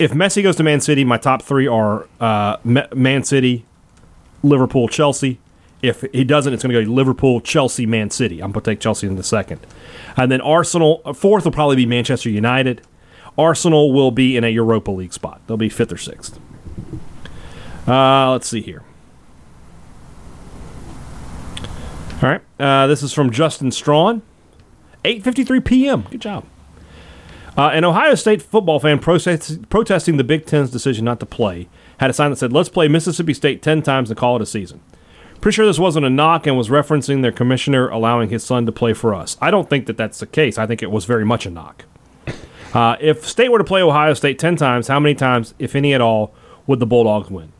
If Messi goes to Man City, my top three are uh, Man City, Liverpool, Chelsea. If he doesn't, it's going to go Liverpool, Chelsea, Man City. I'm going to take Chelsea in the second. And then Arsenal, uh, fourth will probably be Manchester United. Arsenal will be in a Europa League spot. They'll be fifth or sixth. Uh, let's see here. All right. Uh, this is from Justin Strawn. 8.53 p.m. Good job. Uh, an Ohio State football fan protest- protesting the Big Ten's decision not to play had a sign that said, let's play Mississippi State 10 times and call it a season. Pretty sure this wasn't a knock and was referencing their commissioner allowing his son to play for us. I don't think that that's the case. I think it was very much a knock. Uh, if State were to play Ohio State 10 times, how many times, if any at all, would the Bulldogs win?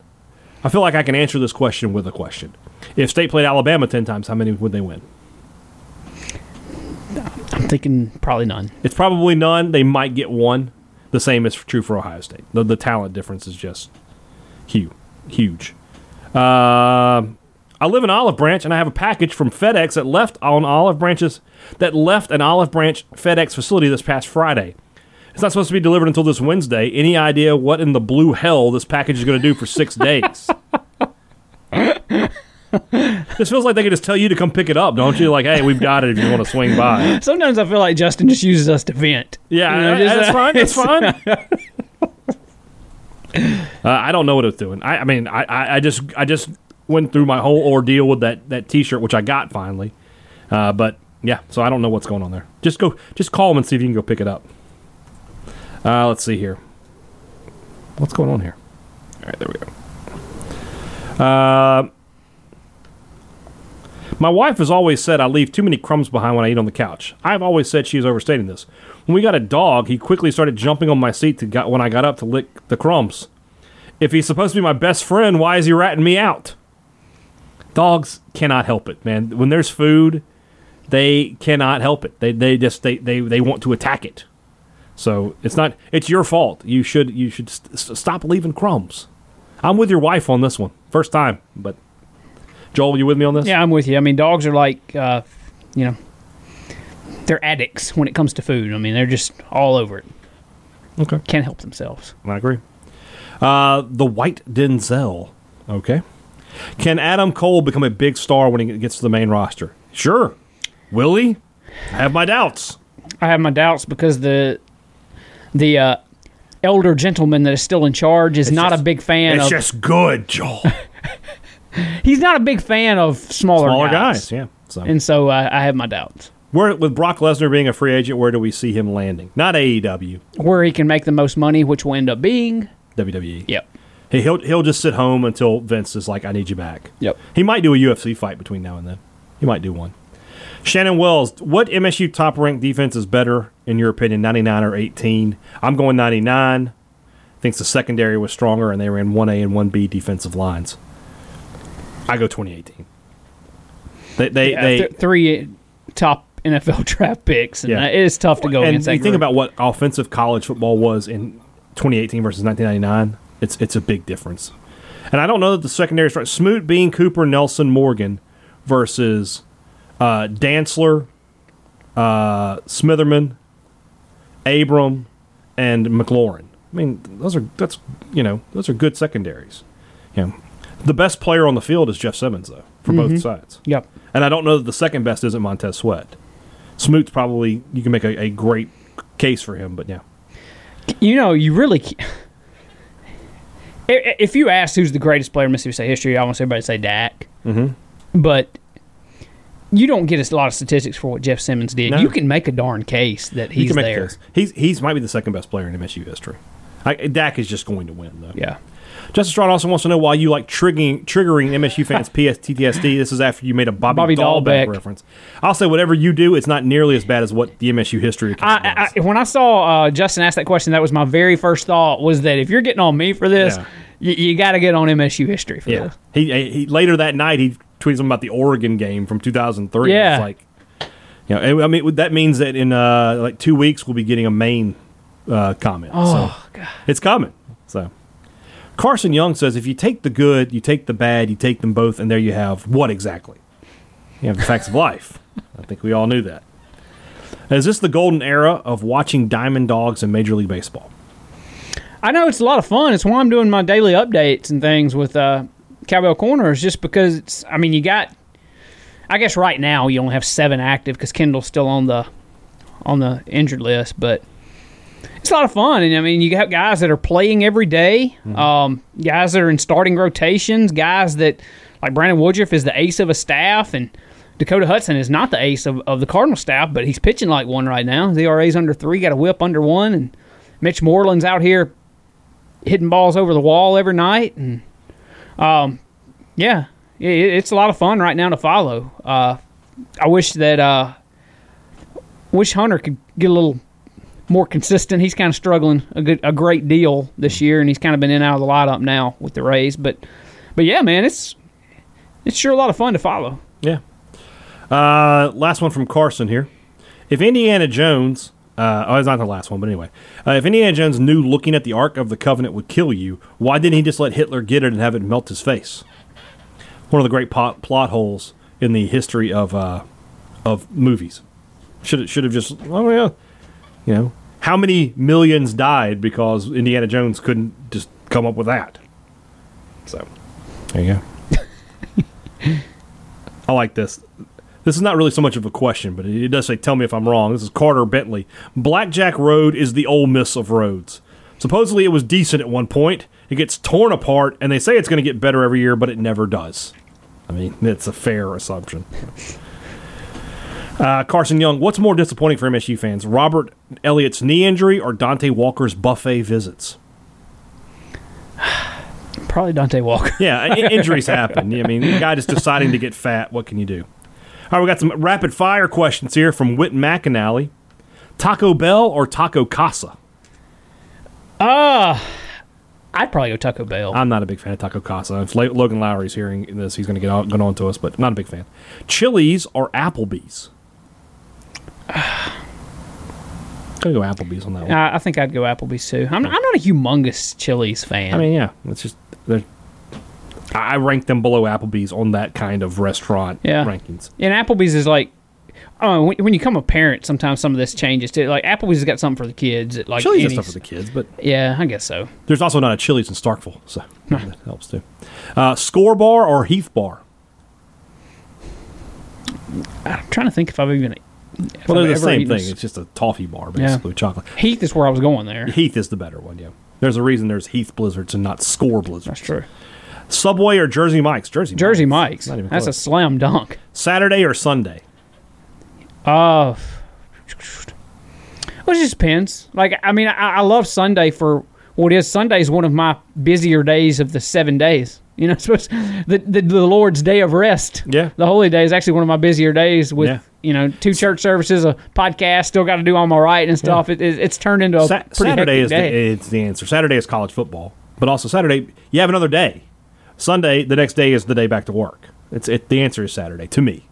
I feel like I can answer this question with a question. If State played Alabama 10 times, how many would they win? I'm thinking probably none. It's probably none. They might get one. The same is true for Ohio State. The, the talent difference is just huge. Huge. Uh, I live in Olive Branch, and I have a package from FedEx that left on Olive Branches that left an Olive Branch FedEx facility this past Friday. It's not supposed to be delivered until this Wednesday. Any idea what in the blue hell this package is going to do for six (laughs) days? (laughs) this feels like they could just tell you to come pick it up, don't you? Like, hey, we've got it if you want to swing by. (laughs) Sometimes I feel like Justin just uses us to vent. Yeah, You know, uh, just, that's uh, fine. That's (laughs) fine. uh, I don't know what it's doing. I, I mean, I, I, I just I just went through my whole ordeal with that that T-shirt, which I got finally. Uh, but yeah, so I don't know what's going on there. Just go, just call them and see if you can go pick it up. Uh, let's see here. What's going on here? All right, there we go. Uh, my wife has always said I leave too many crumbs behind when I eat on the couch. I've always said she is overstating this. When we got a dog, he quickly started jumping on my seat to got, when I got up to lick the crumbs. If he's supposed to be my best friend, why is he ratting me out? Dogs cannot help it, man. When there's food, they cannot help it. They they just they they, they want to attack it. So it's not it's your fault. You should you should st- stop leaving crumbs. I'm with your wife on this one. First time, but Joel, you with me on this? Yeah, I'm with you. I mean, dogs are like, uh, you know, they're addicts when it comes to food. I mean, they're just all over it. Okay. Can't help themselves. I agree. Uh, the White Denzel. Okay. Can Adam Cole become a big star when he gets to the main roster? Sure. Will he? I have my doubts. I have my doubts because the the uh, elder gentleman that is still in charge is not just- a big fan It's of. just good, Joel. (laughs) he's not a big fan of smaller, Smaller guys. guys, yeah. So And so uh, I have my doubts. where with Brock Lesnar being a free agent, where do we see him landing? Not AEW, Where he can make the most money, which will end up being. WWE. Yep. He, he'll he'll just sit home until Vince is like, "I need you back." Yep. He might do a UFC fight between now and then. He might do one. Shannon Wells, what MSU top ranked defense is better in your opinion, 99 or 18? I'm going 99. Thinks the secondary was stronger and they ran 1A and 1B defensive lines. I go 2018. They they, Yeah, they th- three top NFL (laughs) draft picks, and Yeah. uh, it is tough to go and against you think group. about what offensive college football was in 2018 versus 1999. It's it's a big difference, and I don't know that the secondary is right. Smoot, Bean, Cooper, Nelson, Morgan versus uh, Dantzler, uh, Smitherman, Abram, and McLaurin. I mean, those are that's you know those are good secondaries. You know, the best player on the field is Jeff Simmons though for both sides. Yep. And I don't know that the second best isn't Montez Sweat. Smoot's probably you can make a, a great case for him, but yeah. You know, you really. If you asked who's the greatest player in Mississippi State history, I want everybody to say Dak. Mm-hmm. But you don't get a lot of statistics for what Jeff Simmons did. No. You can make a darn case that he's can make a there. He's he's might be the second best player in MSU history. I, Dak is just going to win though. Yeah. Justin Strawn also wants to know why you like triggering triggering MSU fans (laughs) PSTTSD. This is after you made a Bobby, Bobby Dalbec, Dalbec. reference. I'll say whatever you do, it's not nearly as bad as what the MSU history I. I, when I saw uh, Justin ask that question, that was my very first thought was that if you're getting on me for this, Yeah. you, you got to get on MSU history for yeah. this. He, he later that night he tweeted something about the Oregon game from 2003. Yeah. It's like, you know, I mean that means that in uh, like two weeks we'll be getting a main uh, comment. Oh, so it's coming. So Carson Young says if you take the good, you take the bad, you take them both, and there you have what exactly? You have the facts of life. I think we all knew that. Is this the golden era of watching Diamond Dogs in Major League Baseball? I know it's a lot of fun. It's why I'm doing my daily updates and things with uh, Cowbell Corner is just because it's. I mean, you got. I guess right now you only have seven active because Kendall's still on the on the injured list, but it's a lot of fun. And I mean, you got guys that are playing every day, um, guys that are in starting rotations, guys that like Brandon Woodruff is the ace of a staff, and Dakota Hudson is not the ace of, of the Cardinal staff, but he's pitching like one right now. His ERA's under three, got a whip under one, and Mitch Moreland's out here hitting balls over the wall every night, and um, yeah, it, it's a lot of fun right now to follow. Uh, I wish that uh, wish Hunter could get a little more consistent. He's kind of struggling a good a great deal this year, and he's kind of been in and out of the lineup now with the Rays. But but yeah, man, it's it's sure a lot of fun to follow. Yeah. Uh, last one from Carson here. If Indiana Jones, uh, oh, it's not the last one, but anyway, uh, if Indiana Jones knew looking at the Ark of the Covenant would kill you, why didn't he just let Hitler get it and have it melt his face? One of the great pot, plot holes in the history of uh, of movies. Should should have just oh yeah, you know how many millions died because Indiana Jones couldn't just come up with that. So there you go. (laughs) I like this. This is not really so much of a question, but it does say, "Tell me if I'm wrong." This is Carter Bentley. Blackjack Road is the old Miss of roads. Supposedly, it was decent at one point. It gets torn apart, and they say it's going to get better every year, but it never does. I mean, it's a fair assumption. (laughs) Uh, Carson Young, what's more disappointing for MSU fans, Robert Elliott's knee injury or Dante Walker's buffet visits? Probably Dante Walker. Yeah, injuries (laughs) happen. I mean, the guy just deciding to get fat. What can you do? All right, we got some rapid fire questions here from Whit McAnally. Taco Bell or Taco Casa? Uh I'd probably go Taco Bell. I'm not a big fan of Taco Casa. If Logan Lowry's hearing this, he's going to get on, get on to us, but I'm not a big fan. Chili's or Applebee's? (sighs) Gonna go Applebee's on that one. I, I think I'd go Applebee's too. I'm, I'm not a humongous Chili's fan. I mean, yeah, it's just they're- I I rank them below Applebee's on that kind of restaurant Yeah. rankings. and Applebee's is like, oh, when, when you become a parent, sometimes some of this changes too. Like Applebee's has got something for the kids. At, like Chili's stuff for the kids, but Yeah, I guess so. There's also not a Chili's in Starkville, so (laughs) that helps too. Uh, Skor Bar or Heath Bar? I'm trying to think if I've even. Well, I've they're the same thing. s- It's just a toffee bar, basically, with chocolate. Heath is where I was going there. Heath is the better one, yeah. There's a reason there's Heath Blizzards and not Skor Blizzards. That's true. Subway or Jersey Mike's? Jersey Jersey Mike's. Even That's a slam dunk. Saturday or Sunday? Uh, well, it just depends. Like, I mean, I, I love Sunday for what it is. Sunday is one of my busier days of the seven days. You know, (laughs) supposed the, the the Lord's day of rest. Yeah. the holy day is actually one of my busier days with Yeah. you know two church services, a podcast. Still got to do all my writing and stuff. It, it, it's turned into a Sa- pretty Saturday is the, day. it's the answer. Saturday is college football, but also Saturday you have another day. Sunday, the next day is the day back to work. It's it. The answer is Saturday to me.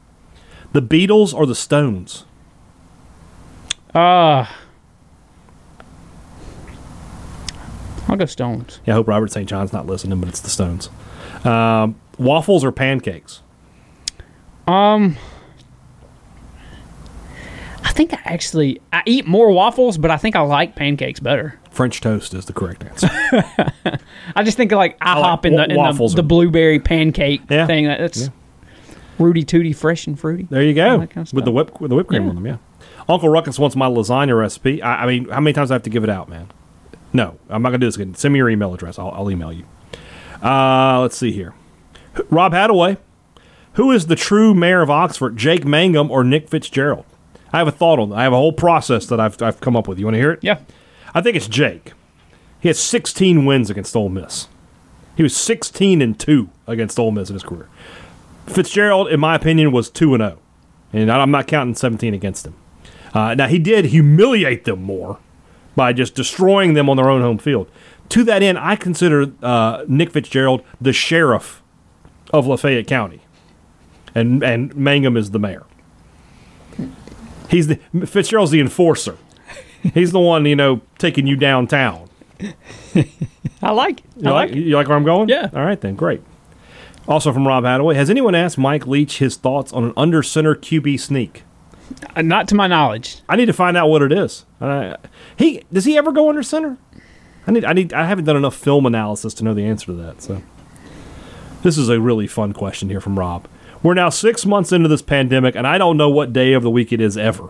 The Beatles or the Stones? Uh, I'll go Stones. Yeah, I hope Robert St. John's not listening, but it's the Stones. Um, waffles or pancakes? Um, I think I actually I eat more waffles, but I think I like pancakes better. French toast is the correct answer. (laughs) I just think of like IHOP in the, in waffles the, the blueberry pancake Yeah. thing. That's Yeah. Rooty Tooty, fresh and fruity. There you go. kind of with the whip with the whipped cream Yeah. on them. Yeah. Uncle Ruckus wants my lasagna recipe. I, I mean, how many times do I have to give it out, man? No, I'm not gonna do this again. Send me your email address. I'll, I'll email you. Uh, let's see here. Rob Hadaway. Who is the true mayor of Oxford, Jake Mangum or Nick Fitzgerald? I have a thought on that. I have a whole process that I've, I've come up with. You want to hear it? Yeah. I think it's Jake. He has 16 wins against Ole Miss. He was 16 and 2 against Ole Miss in his career. Fitzgerald, in my opinion, was 2 and 0. And I'm not counting 17 against him. Uh, now, he did humiliate them more by just destroying them on their own home field. To that end, I consider uh, Nick Fitzgerald the sheriff of Lafayette County, and and Mangum is the mayor. He's the Fitzgerald's the enforcer. He's the one you know taking you downtown. (laughs) I like it. You I like, like it. you like where I'm going? Yeah. All right then, great. Also from Rob Hadaway, has anyone asked Mike Leach his thoughts on an under center QB sneak? Uh, Not to my knowledge. I need to find out what it is. Uh, he does he ever go under center? I need I need I haven't done enough film analysis to know the answer to that. So This is a really fun question here from Rob. We're now six months into this pandemic, and I don't know what day of the week it is ever.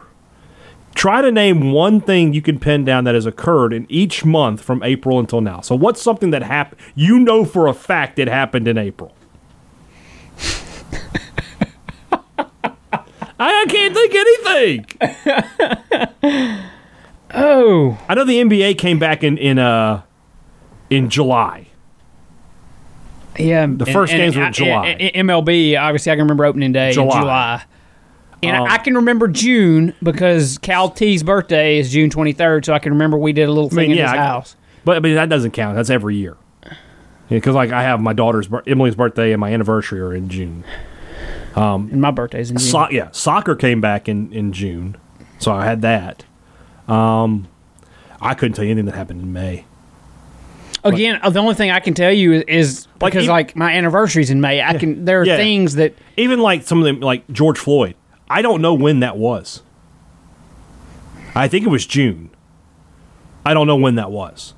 Try to name one thing you can pin down that has occurred in each month from April until now. So, what's something that happened? You know for a fact it happened in April. (laughs) I can't think anything. (laughs) Oh, I know the NBA came back in in uh in July. yeah. The first games were in July. MLB, obviously, I can remember opening day July. in July. And Um, I can remember June because Cal T's birthday is June 23rd, so I can remember we did a little thing mean, in yeah, his I- house. But I mean that doesn't count. That's every year. Because like I have my daughter's Emily's birthday and my anniversary are in June. And my birthday's in June. So, yeah, soccer came back in in June, so I had that. Um, I couldn't tell you anything that happened in May. Again, uh, the only thing I can tell you is, is Like, because even- like my anniversary's in May. I can there are Yeah. things that Even like some of them, like George Floyd. I don't know when that was. I think it was June. I don't know when that was.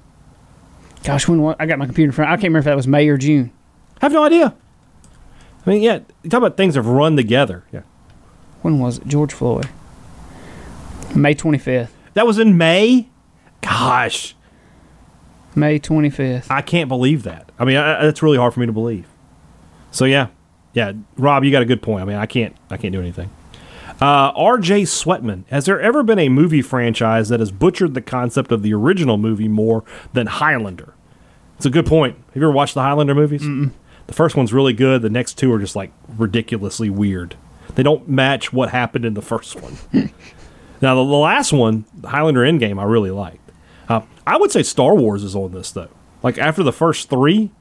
gosh, when wa- I got my computer in front, I can't remember if that was May or June. I have no idea. I mean, yeah, you talk about things have run together. Yeah, When was it? George Floyd. May 25th. That was in May. Gosh, May 25th. I can't believe that. I mean, I, that's really hard for me to believe. So yeah, yeah, Rob, you got a good point. I mean, I can't, I can't do anything. Uh, R.J. Sweatman, has there ever been a movie franchise that has butchered the concept of the original movie more than Highlander? It's a good point. Have you ever watched the Highlander movies? The first one's really good. The next two are just like ridiculously weird. They don't match what happened in the first one. (laughs) now, the, the last one, Highlander Endgame, I really liked. Uh, I would say Star Wars is on this though. Like after the first three,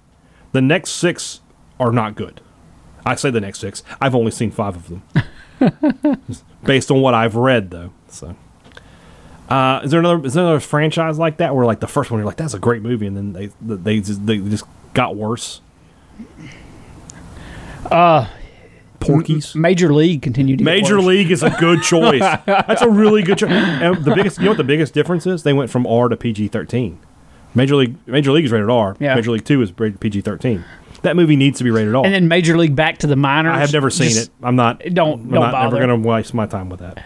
the next six are not good. I say the next six. I've only seen five of them, (laughs) based on what I've read though. So, uh, is there another is there another franchise like that where like the first one you're like that's a great movie and then they they just, they just got worse? Uh, Porky's. Major League continued to get Major. League is a good (laughs) choice. That's a really good choice. And the biggest, you know what the biggest difference is? They went from R to PG thirteen. Major League, Major League is rated R. Yeah. Major League Two is rated PG thirteen. That movie needs to be rated R. And then Major League back to the minors. I have never seen Just- it. I'm not. don't- I'm don't not bother. ever going to waste my time with that.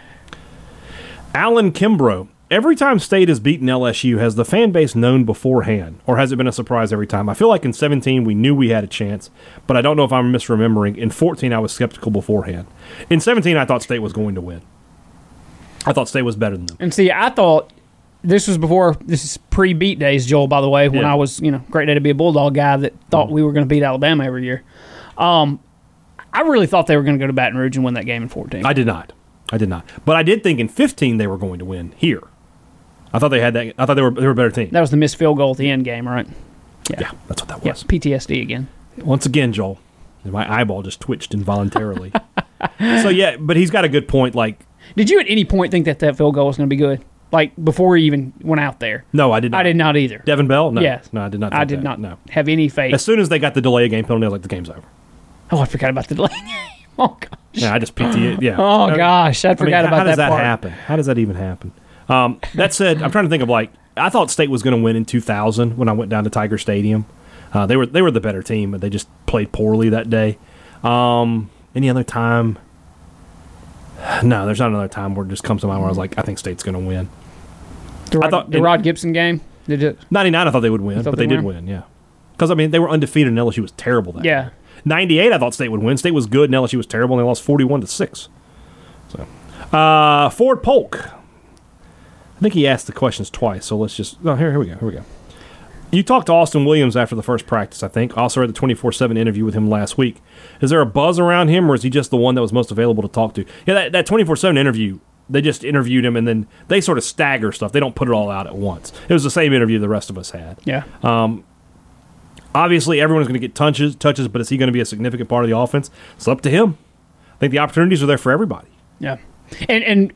Alan Kimbrough. Every time State has beaten LSU, has the fan base known beforehand, or has it been a surprise every time? I feel like in 17 we knew we had a chance, but I don't know if I'm misremembering. In 14 I was skeptical beforehand. In 17 I thought State was going to win. I thought State was better than them. And see, I thought this was before this is pre beat days, Joel. By the way, when Yeah. I was you know great day to be a Bulldog guy that thought we were going to beat Alabama every year. Um, I really thought they were going to go to Baton Rouge and win that game in fourteen. I did not. I did not. But I did think in 15 they were going to win here. I thought they had that. I thought they were they were a better team. that was the missed field goal at the end game, right? Yeah, that's what that Yeah, was. PTSD again. Once again, Joel, my eyeball just twitched involuntarily. (laughs) so yeah, but he's got a good point. Like, Did you at any point think that that field goal was going to be good? Like before he even went out there? no, I did not. I did not either. Devon Bell? No, Yes. no, I did not. I did that. not No. have any faith. As soon as they got the delay of game penalty, I was like, the game's over. oh, I forgot about the delay. (laughs) oh gosh. Yeah, I just PT. Yeah. Oh gosh, I I mean, forgot how, about how does that, that, part. happen? How does that even happen? Um, that said, I'm trying to think of like I thought State was going to win in 2000 when I went down to Tiger Stadium. Uh, they were they were the better team, but they just played poorly that day. Um, any other time? No, there's not another time where it just comes to mind where I was like, I think State's going to win. The Rod, I thought the Rod Gibson game. Did it? 99, I thought they would win, but they, they did win. Yeah, because I mean they were undefeated and LSU was terrible that. Yeah. year. 98, I thought State would win. State was good and LSU was terrible, and they lost 41 to six. So, uh, Ford Polk. I think he asked the questions twice, so let's just. Oh, here, here we go. Here we go. You talked to Austin Williams after the first practice, I think. Also read the 24 7 interview with him last week. Is there a buzz around him, or is he just the one that was most available to talk to? Yeah, that 24 7 interview, they just interviewed him and then they sort of stagger stuff. They don't put it all out at once. It was the same interview the rest of us had. Yeah. Um, obviously, everyone's going to get touches, touches, but is he going to be a significant part of the offense? It's up to him. I think the opportunities are there for everybody. Yeah, and and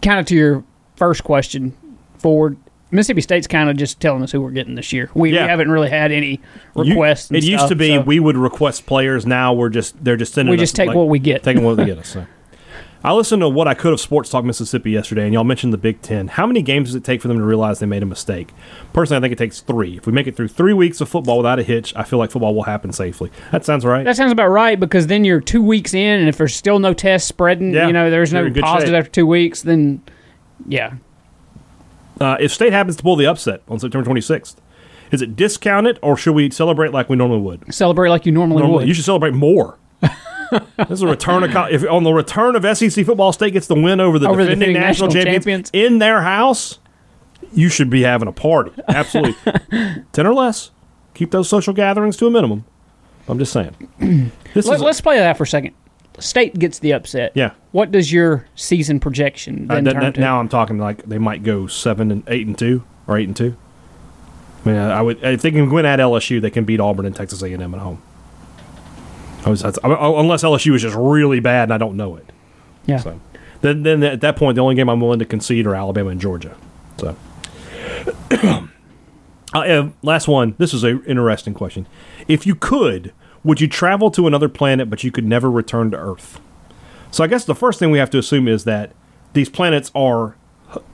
kind of to your first question, forward Mississippi State's kind of just telling us who we're getting this year. We, Yeah. we haven't really had any You- requests. and it used to be so we would request players. Now we're just they're just sending. we us, just take like, what we get. taking what they get us. (laughs) So. I listened to what I could of Sports Talk Mississippi yesterday, and y'all mentioned the Big Ten. How many games does it take for them to realize they made a mistake? Personally, I think it takes three. If we make it through three weeks of football without a hitch, I feel like football will happen safely. That sounds right. That sounds about right because then you're two weeks in, and if there's still no test spreading, Yeah, you know, there's no positive shape. after two weeks, then yeah. Uh, if State happens to pull the upset on September 26th, is it discounted or should we celebrate like we normally would? Celebrate like you normally Normally, would. you should celebrate more. (laughs) this is a return of if on the return of SEC football. State gets the win over the Over the defending defending national, national champions, champions. in their house. You should be having a party. Absolutely, (laughs) ten or less. Keep those social gatherings to a minimum. I'm just saying. (clears throat) This Let, is us play that for a second. State gets the upset. Yeah. What does your season projection uh, then that- turn that- to? now I'm talking like they might go seven and eight and two or eight and two. I mean, I would if they can win at LSU, they can beat Auburn and Texas A&M at home. I was, I mean, unless LSU is just really bad and I don't know it. yeah. So then, then at that point, the only game I'm willing to concede are Alabama and Georgia. So, (clears throat) uh, uh, last one. This is an interesting question. If you could, would you travel to another planet, but you could never return to Earth? So I guess the first thing we have to assume is that these planets are,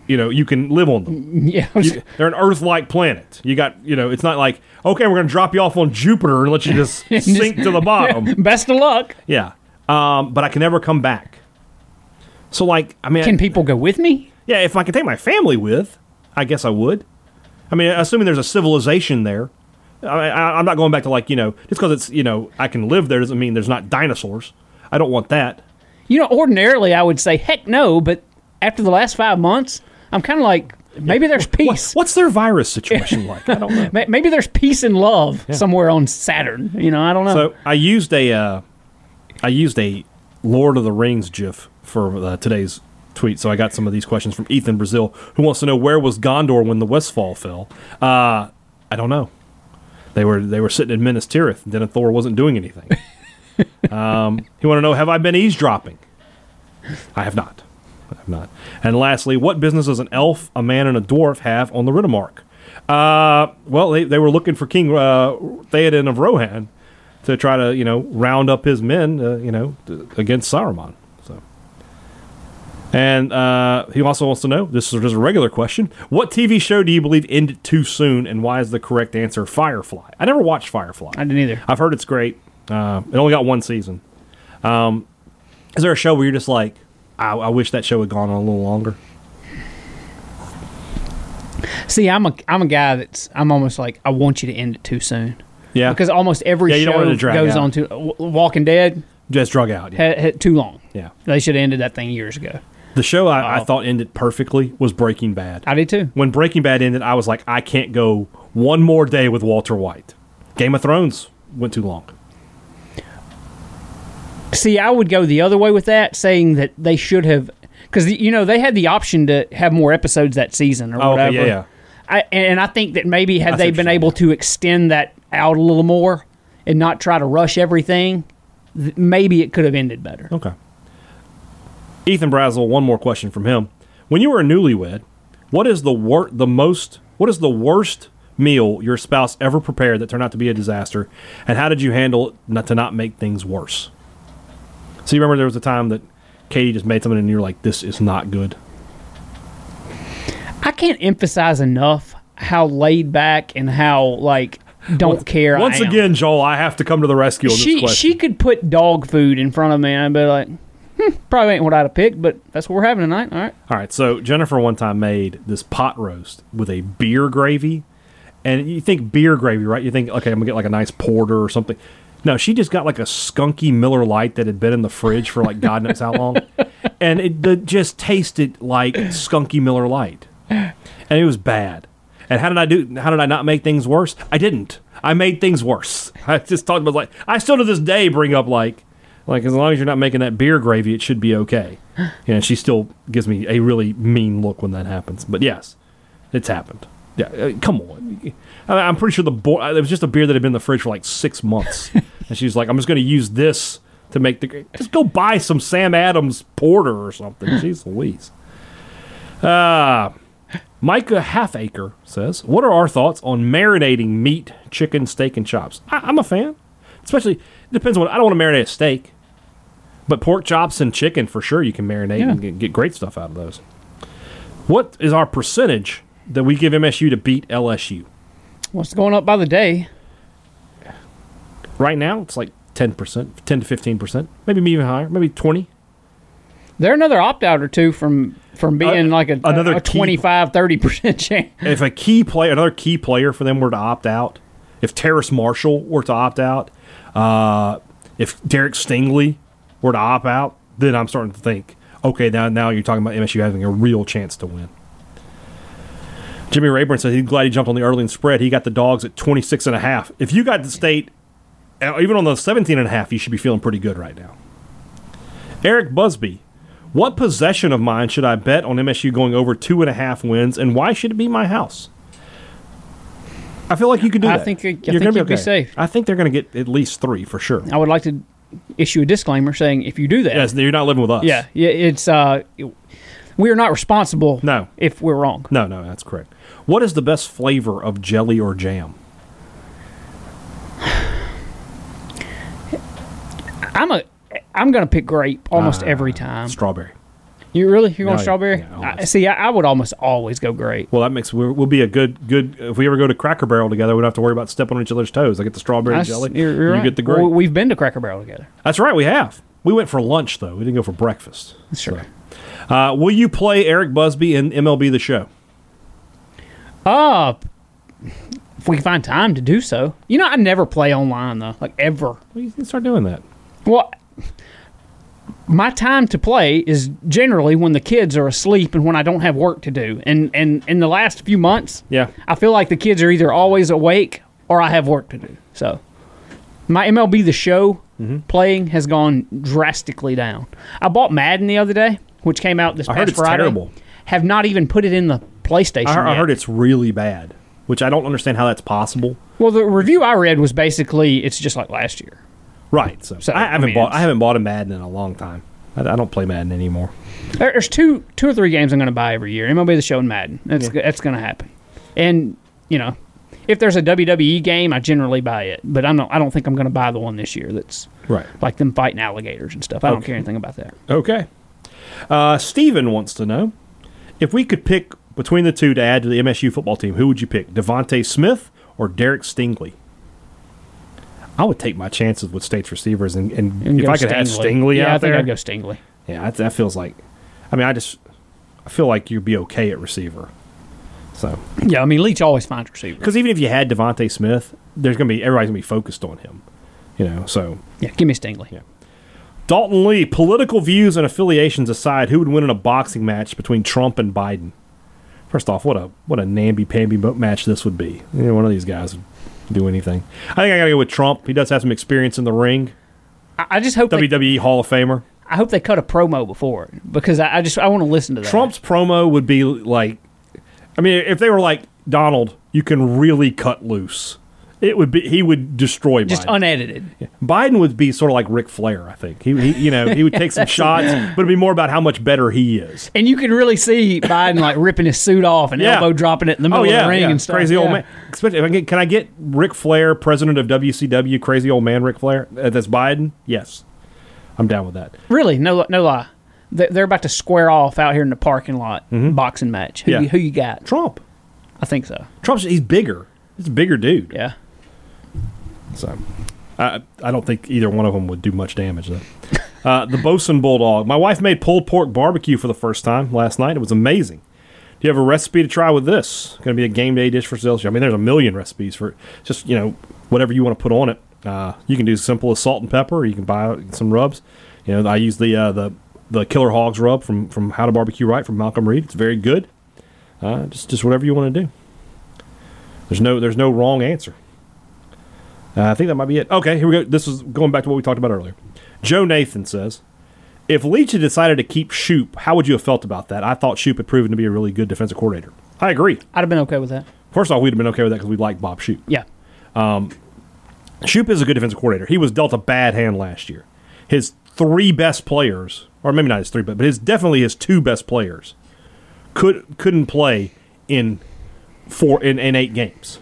you know, you can live on them. (laughs) Yeah. You- they're an Earth-like planet. You got, you know, it's not like okay, we're going to drop you off on Jupiter and let you just (laughs) sink to the (laughs) bottom. Best of luck. Yeah. Um, but I can never come back. So, like, I mean, Can people go with me? yeah, if I could take my family with, I guess I would. I mean, assuming there's a civilization there. I, I, I'm not going back to, like, you know, just because it's, you know, I can live there doesn't mean there's not dinosaurs. I don't want that. You know, ordinarily I would say heck no, but after the last five months, I'm kind of like maybe there's peace. what's their virus situation like? I don't know. (laughs) Maybe there's peace and love somewhere on Saturn. You know, I don't know. So I used a, uh, I used a Lord of the Rings GIF for uh, today's tweet. So I got some of these questions from Ethan Brazil, who wants to know where was Gondor when the Westfold fell. Uh, I don't know. They were they were sitting in Minas Tirith, Denethor wasn't doing anything. Um, he want to know have I been eavesdropping? I have not. I have not. And lastly, what business does an elf, a man, and a dwarf have on the Riddermark? Uh, well, they, they were looking for King uh, Theoden of Rohan to try to you know round up his men, uh, you know, to, against Saruman. So, and uh, he also wants to know this is just a regular question: What TV show do you believe ended too soon, and why is the correct answer Firefly? I never watched Firefly. I didn't either. I've heard it's great. Uh, it only got one season. Um, is there a show where you're just like, I, I wish that show had gone on a little longer? See, I'm a I'm a guy that's I'm almost like I want you to end it too soon Yeah, because almost every Yeah, you don't show to goes out. on to Walking Dead just drug out. Yeah, had, had too long. yeah. They should have ended that thing years ago. The show I, I Oh. thought ended perfectly was Breaking Bad. I did too. when Breaking Bad ended, I was like, I can't go one more day with Walter White. Game of Thrones went too long. See, I would go the other way with that, saying that they should have, because you know they had the option to have more episodes that season or Oh, whatever. yeah, yeah. I, and I think that maybe had see they been able to extend that out a little more and not try to rush everything, th- maybe it could have ended better. Okay. Ethan Brazel, one more question from him. When you were a newlywed, what is the wor- the most what is the worst meal your spouse ever prepared that turned out to be a disaster, and how did you handle it not to not make things worse? So you remember there was a time that Katie just made something and you were like, "This is not good." I can't emphasize enough how laid back and how like don't care. I Once again, Joel, I have to come to the rescue on this she question. she could put dog food in front of me and I'd be like, hmm, probably ain't what I'd have picked, but that's what we're having tonight. All right. All right, so Jennifer one time made this pot roast with a beer gravy, and you think beer gravy, right? You think, okay, I'm gonna get like a nice porter or something. No, she just got like a skunky Miller Lite that had been in the fridge for like God knows how long, (laughs) and it the, just tasted like skunky Miller Lite, and it was bad. And how did I do? How did I not make things worse? I didn't. I made things worse. (laughs) I just talked about like I still to this day bring up like like as long as you're not making that beer gravy, it should be okay. (gasps) And she still gives me a really mean look when that happens. But yes, it's happened. Yeah, uh, come on. I- I'm pretty sure the bo- it was just a beer that had been in the fridge for like six months, (laughs) and she's like, "I'm just going to use this to make the just go buy some Sam Adams porter or something." (laughs) Jeez Louise. Uh Micah Halfacre says, "What are our thoughts on marinating meat, chicken, steak, and chops?" I, I'm a fan. Especially it depends on. What I don't want to marinate a steak, But pork chops and chicken for sure you can marinate Yeah. and get, get great stuff out of those. What is our percentage that we give MSU to beat LSU? What's going up by the day? Right now, it's like 10%, 10 to 15%, maybe even higher, maybe 20. They're another opt out or two from from being Uh, like a, another a key- 25 30 percent (laughs) chance. If a key player, another key player for them were to opt out, if Terrace Marshall were to opt out, uh, if Derek Stingley were to opt out, then I'm starting to think, okay, now now you're talking about MSU having a real chance to win. Jimmy Rayburn said he's glad he jumped on the early and spread. He got the dogs at 26 and a half. If you got the state, uh, even on the 17 and a half, you should be feeling pretty good right now. Eric Busby, what possession of mine should I bet on MSU going over two and a half wins, and why should it be my house? I feel like you could do I that. think- I You're think gonna you'd be safe. I think they're going to get at least three for sure. I would like to issue a disclaimer saying if you do that, Yes, you're not living with us. yeah, yeah, it's uh, we are not responsible. No. if we're wrong. No, no, that's correct. What is the best flavor of jelly or jam? (sighs) I'm a I'm gonna pick grape almost Ah, every time. Strawberry. You really you're going No, strawberry? yeah, I, see, I, I would almost always go grape. Well, that makes we'll be a good good. If we ever go to Cracker Barrel together, we don't have to worry about stepping on each other's toes. I get the strawberry That's- jelly. You're, you're you right. get the grape. Well, we've been to Cracker Barrel together. That's right. We have. We went for lunch though. We didn't go for breakfast. Sure. So, uh, will you play Eric Busby in MLB the Show? Uh if we can find time to do so. You know, I never play online though, like ever. Well, you can start doing that. Well, my time to play is generally when the kids are asleep and when I don't have work to do. And and in the last few months, Yeah. I feel like the kids are either always awake or I have work to do. So my MLB the Show Mm-hmm. playing has gone drastically down. I bought Madden the other day, which came out this I past heard it's Friday. terrible. Have not even put it in the PlayStation. I heard, I heard it's really bad, which I don't understand how that's possible. Well, the review I read was basically it's just like last year. Right. So, So, I I haven't mean, bought. I haven't bought a Madden in a long time. I, I don't play Madden anymore. There- There's two two or three games I'm going to buy every year. MLB The Show and Madden. That's that's going to happen. And you know, if there's a WWE game, I generally buy it. But I don't I don't think I'm going to buy the one this year that's Right. like them fighting alligators and stuff. I don't care anything about that. Okay. Uh, Steven wants to know if we could pick between the two to add to the MSU football team, who would you pick, DeVonta Smith or Derek Stingley? I would take my chances with states receivers, and, and, And if I could have Stingley yeah, out I think there, I'd go Stingley. yeah, that, that feels like. I mean, I just I feel like you'd be okay at receiver. So, Yeah, I mean Leach always finds receiver. because even if you had DeVonta Smith, there's gonna be everybody's gonna be focused on him. You know, so Yeah, give me Stingley. Yeah. Dalton Lee, political views and affiliations aside, who would win in a boxing match between Trump and Biden? First off, what a what a namby pamby match this would be. You know, one of these guys would do anything. I think I gotta go with Trump. He does have some experience in the ring. I, I just hope they, WWE Hall of Famer. I hope they cut a promo before it because I, I just I want to listen to that. Trump's promo would be like, I mean, if they were like Donald, you can really cut loose. It would be he would destroy just Biden. unedited. Biden would be sort of like Ric Flair. I think he, he you know he would (laughs) take some shots, but it'd be more about how much better he is. And you can really see Biden like ripping his suit off and Yeah. elbow dropping it in the middle oh yeah, of the ring yeah. and stuff. Crazy old man. Especially if I get, can I get Ric Flair, president of WCW, crazy old man Ric Flair? Uh, that's Biden. Yes, I'm down with that. Really, no, no lie. They- They're about to square off out here in the parking lot, boxing match. Who, Mm-hmm. Yeah. you, who you got? Trump. I think so. Trump's he's bigger. He's a bigger dude. Yeah. So I I don't think either one of them would do much damage though. (laughs) Uh, the Bosun Bulldog. My wife made pulled pork barbecue for the first time last night. It was amazing. Do you have a recipe to try with this? Going to be a game day dish for sales. I mean, there's a million recipes for it. just you know whatever you want to put on it. Uh, you can do as simple as salt and pepper. Or you can buy some rubs. You know, I use the uh, the the Killer Hogs rub from from How to Barbecue Right from Malcolm Reed. It's very good. Uh, just just whatever you want to do. There's no there's no wrong answer. Uh, I think that might be it. Okay, here we go. This is going back to what we talked about earlier. Joe Nathan says, "If Leach had decided to keep Shoop, how would you have felt about that? I thought Shoop had proven to be a really good defensive coordinator. I agree. I'd have been okay with that. First off, we'd have been okay with that because we like Bob Shoop. Yeah. Shoop is a good defensive coordinator. He was dealt a bad hand last year. His three best players, or maybe not his three, but but his definitely his two best players, could couldn't play in four in, in eight games.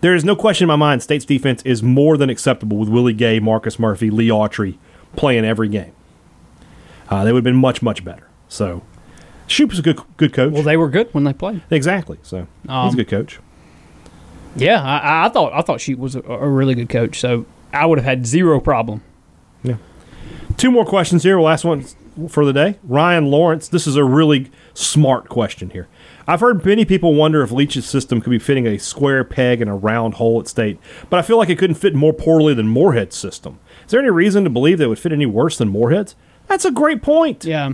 There is no question in my mind. State's defense is more than acceptable with Willie Gay, Marcus Murphy, Lee Autry playing every game. uh, they would have been much much better. So, Shoop was a good good coach. Well, they were good when they played. exactly. So he's Um, a good coach. Yeah, I, I thought I thought she was a, a really good coach. So I would have had zero problem. Yeah. Two more questions here. Last one for the day. Ryan Lawrence. This is a really smart question here. I've heard many people wonder if Leach's system could be fitting a square peg in a round hole at state, but I feel like it couldn't fit more poorly than Moorhead's system. Is there any reason to believe that it would fit any worse than Moorhead's? That's a great point. Yeah.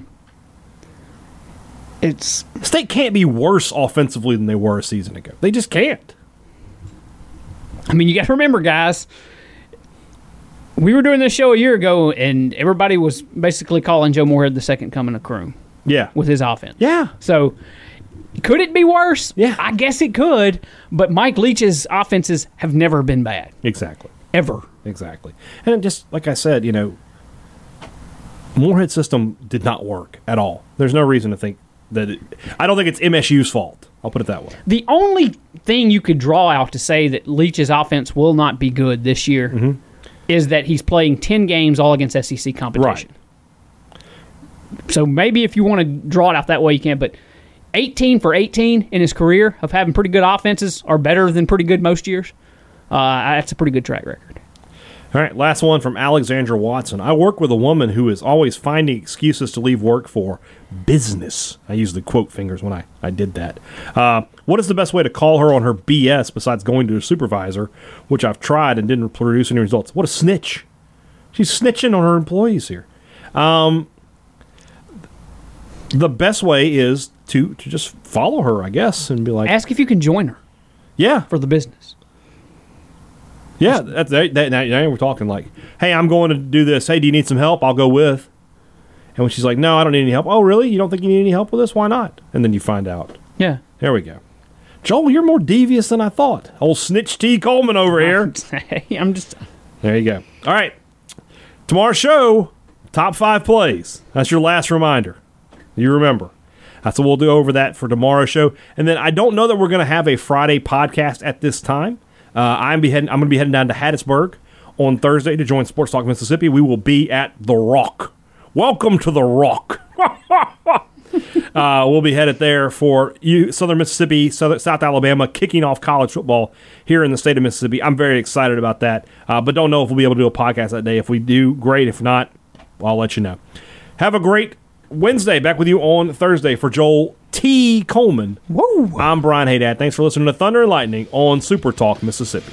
It's State can't be worse offensively than they were a season ago. They just can't. I mean, you got to remember, guys. We were doing this show a year ago, and everybody was basically calling Joe Moorhead the second coming of Croom Yeah. with his offense. Yeah. So, could it be worse? Yeah. I guess it could. But Mike Leach's offenses have never been bad, Exactly. ever. Exactly. And just like I said, you know, Moorhead system did not work at all. There's no reason to think that it, I don't think it's MSU's fault. I'll put it that way. The only thing you could draw out to say that Leach's offense will not be good this year Mm-hmm. is that he's playing 10 games all against SEC competition. Right. So maybe if you want to draw it out that way, you can. But 18 for 18 in his career of having pretty good offenses are better than pretty good most years. Uh, that's a pretty good track record. All right, last one from Alexandra Watson. I work with a woman who is always finding excuses to leave work for business. I used the quote fingers when I, I did that. Uh, what is the best way to call her on her BS besides going to a supervisor, which I've tried and didn't produce any results? What a snitch. She's snitching on her employees here. Um, the best way is to, to just follow her, I guess, and be like, Ask if you can join her yeah, for the business. Yeah, that's that, that, now, now we're talking like, hey, I'm going to do this. Hey, do you need some help? I'll go with. And when she's like, no, I don't need any help. Oh, really? You don't think you need any help with this? Why not? And then you find out. Yeah. There we go. Joel, you're more devious than I thought. Old Snitch T. Coleman over here. (laughs) Hey, I'm just. There you go. All right. Tomorrow's show, top five plays. That's your last reminder. You remember. That's what we'll do over that for tomorrow's show. And then I don't know that we're going to have a Friday podcast at this time. Uh, I'm be heading. I'm going to be heading down to Hattiesburg on Thursday to join Sports Talk Mississippi. We will be at the Rock. Welcome to the Rock. (laughs) Uh, we'll be headed there for you, Southern Mississippi, South, South Alabama, kicking off college football here in the state of Mississippi. I'm very excited about that, uh, but don't know if we'll be able to do a podcast that day. If we do, great. If not, I'll let you know. Have a great Wednesday. Back with you on Thursday for Joel T. Coleman. Whoa. I'm Brian Hadad. Thanks for listening to Thunder and Lightning on Super Talk Mississippi.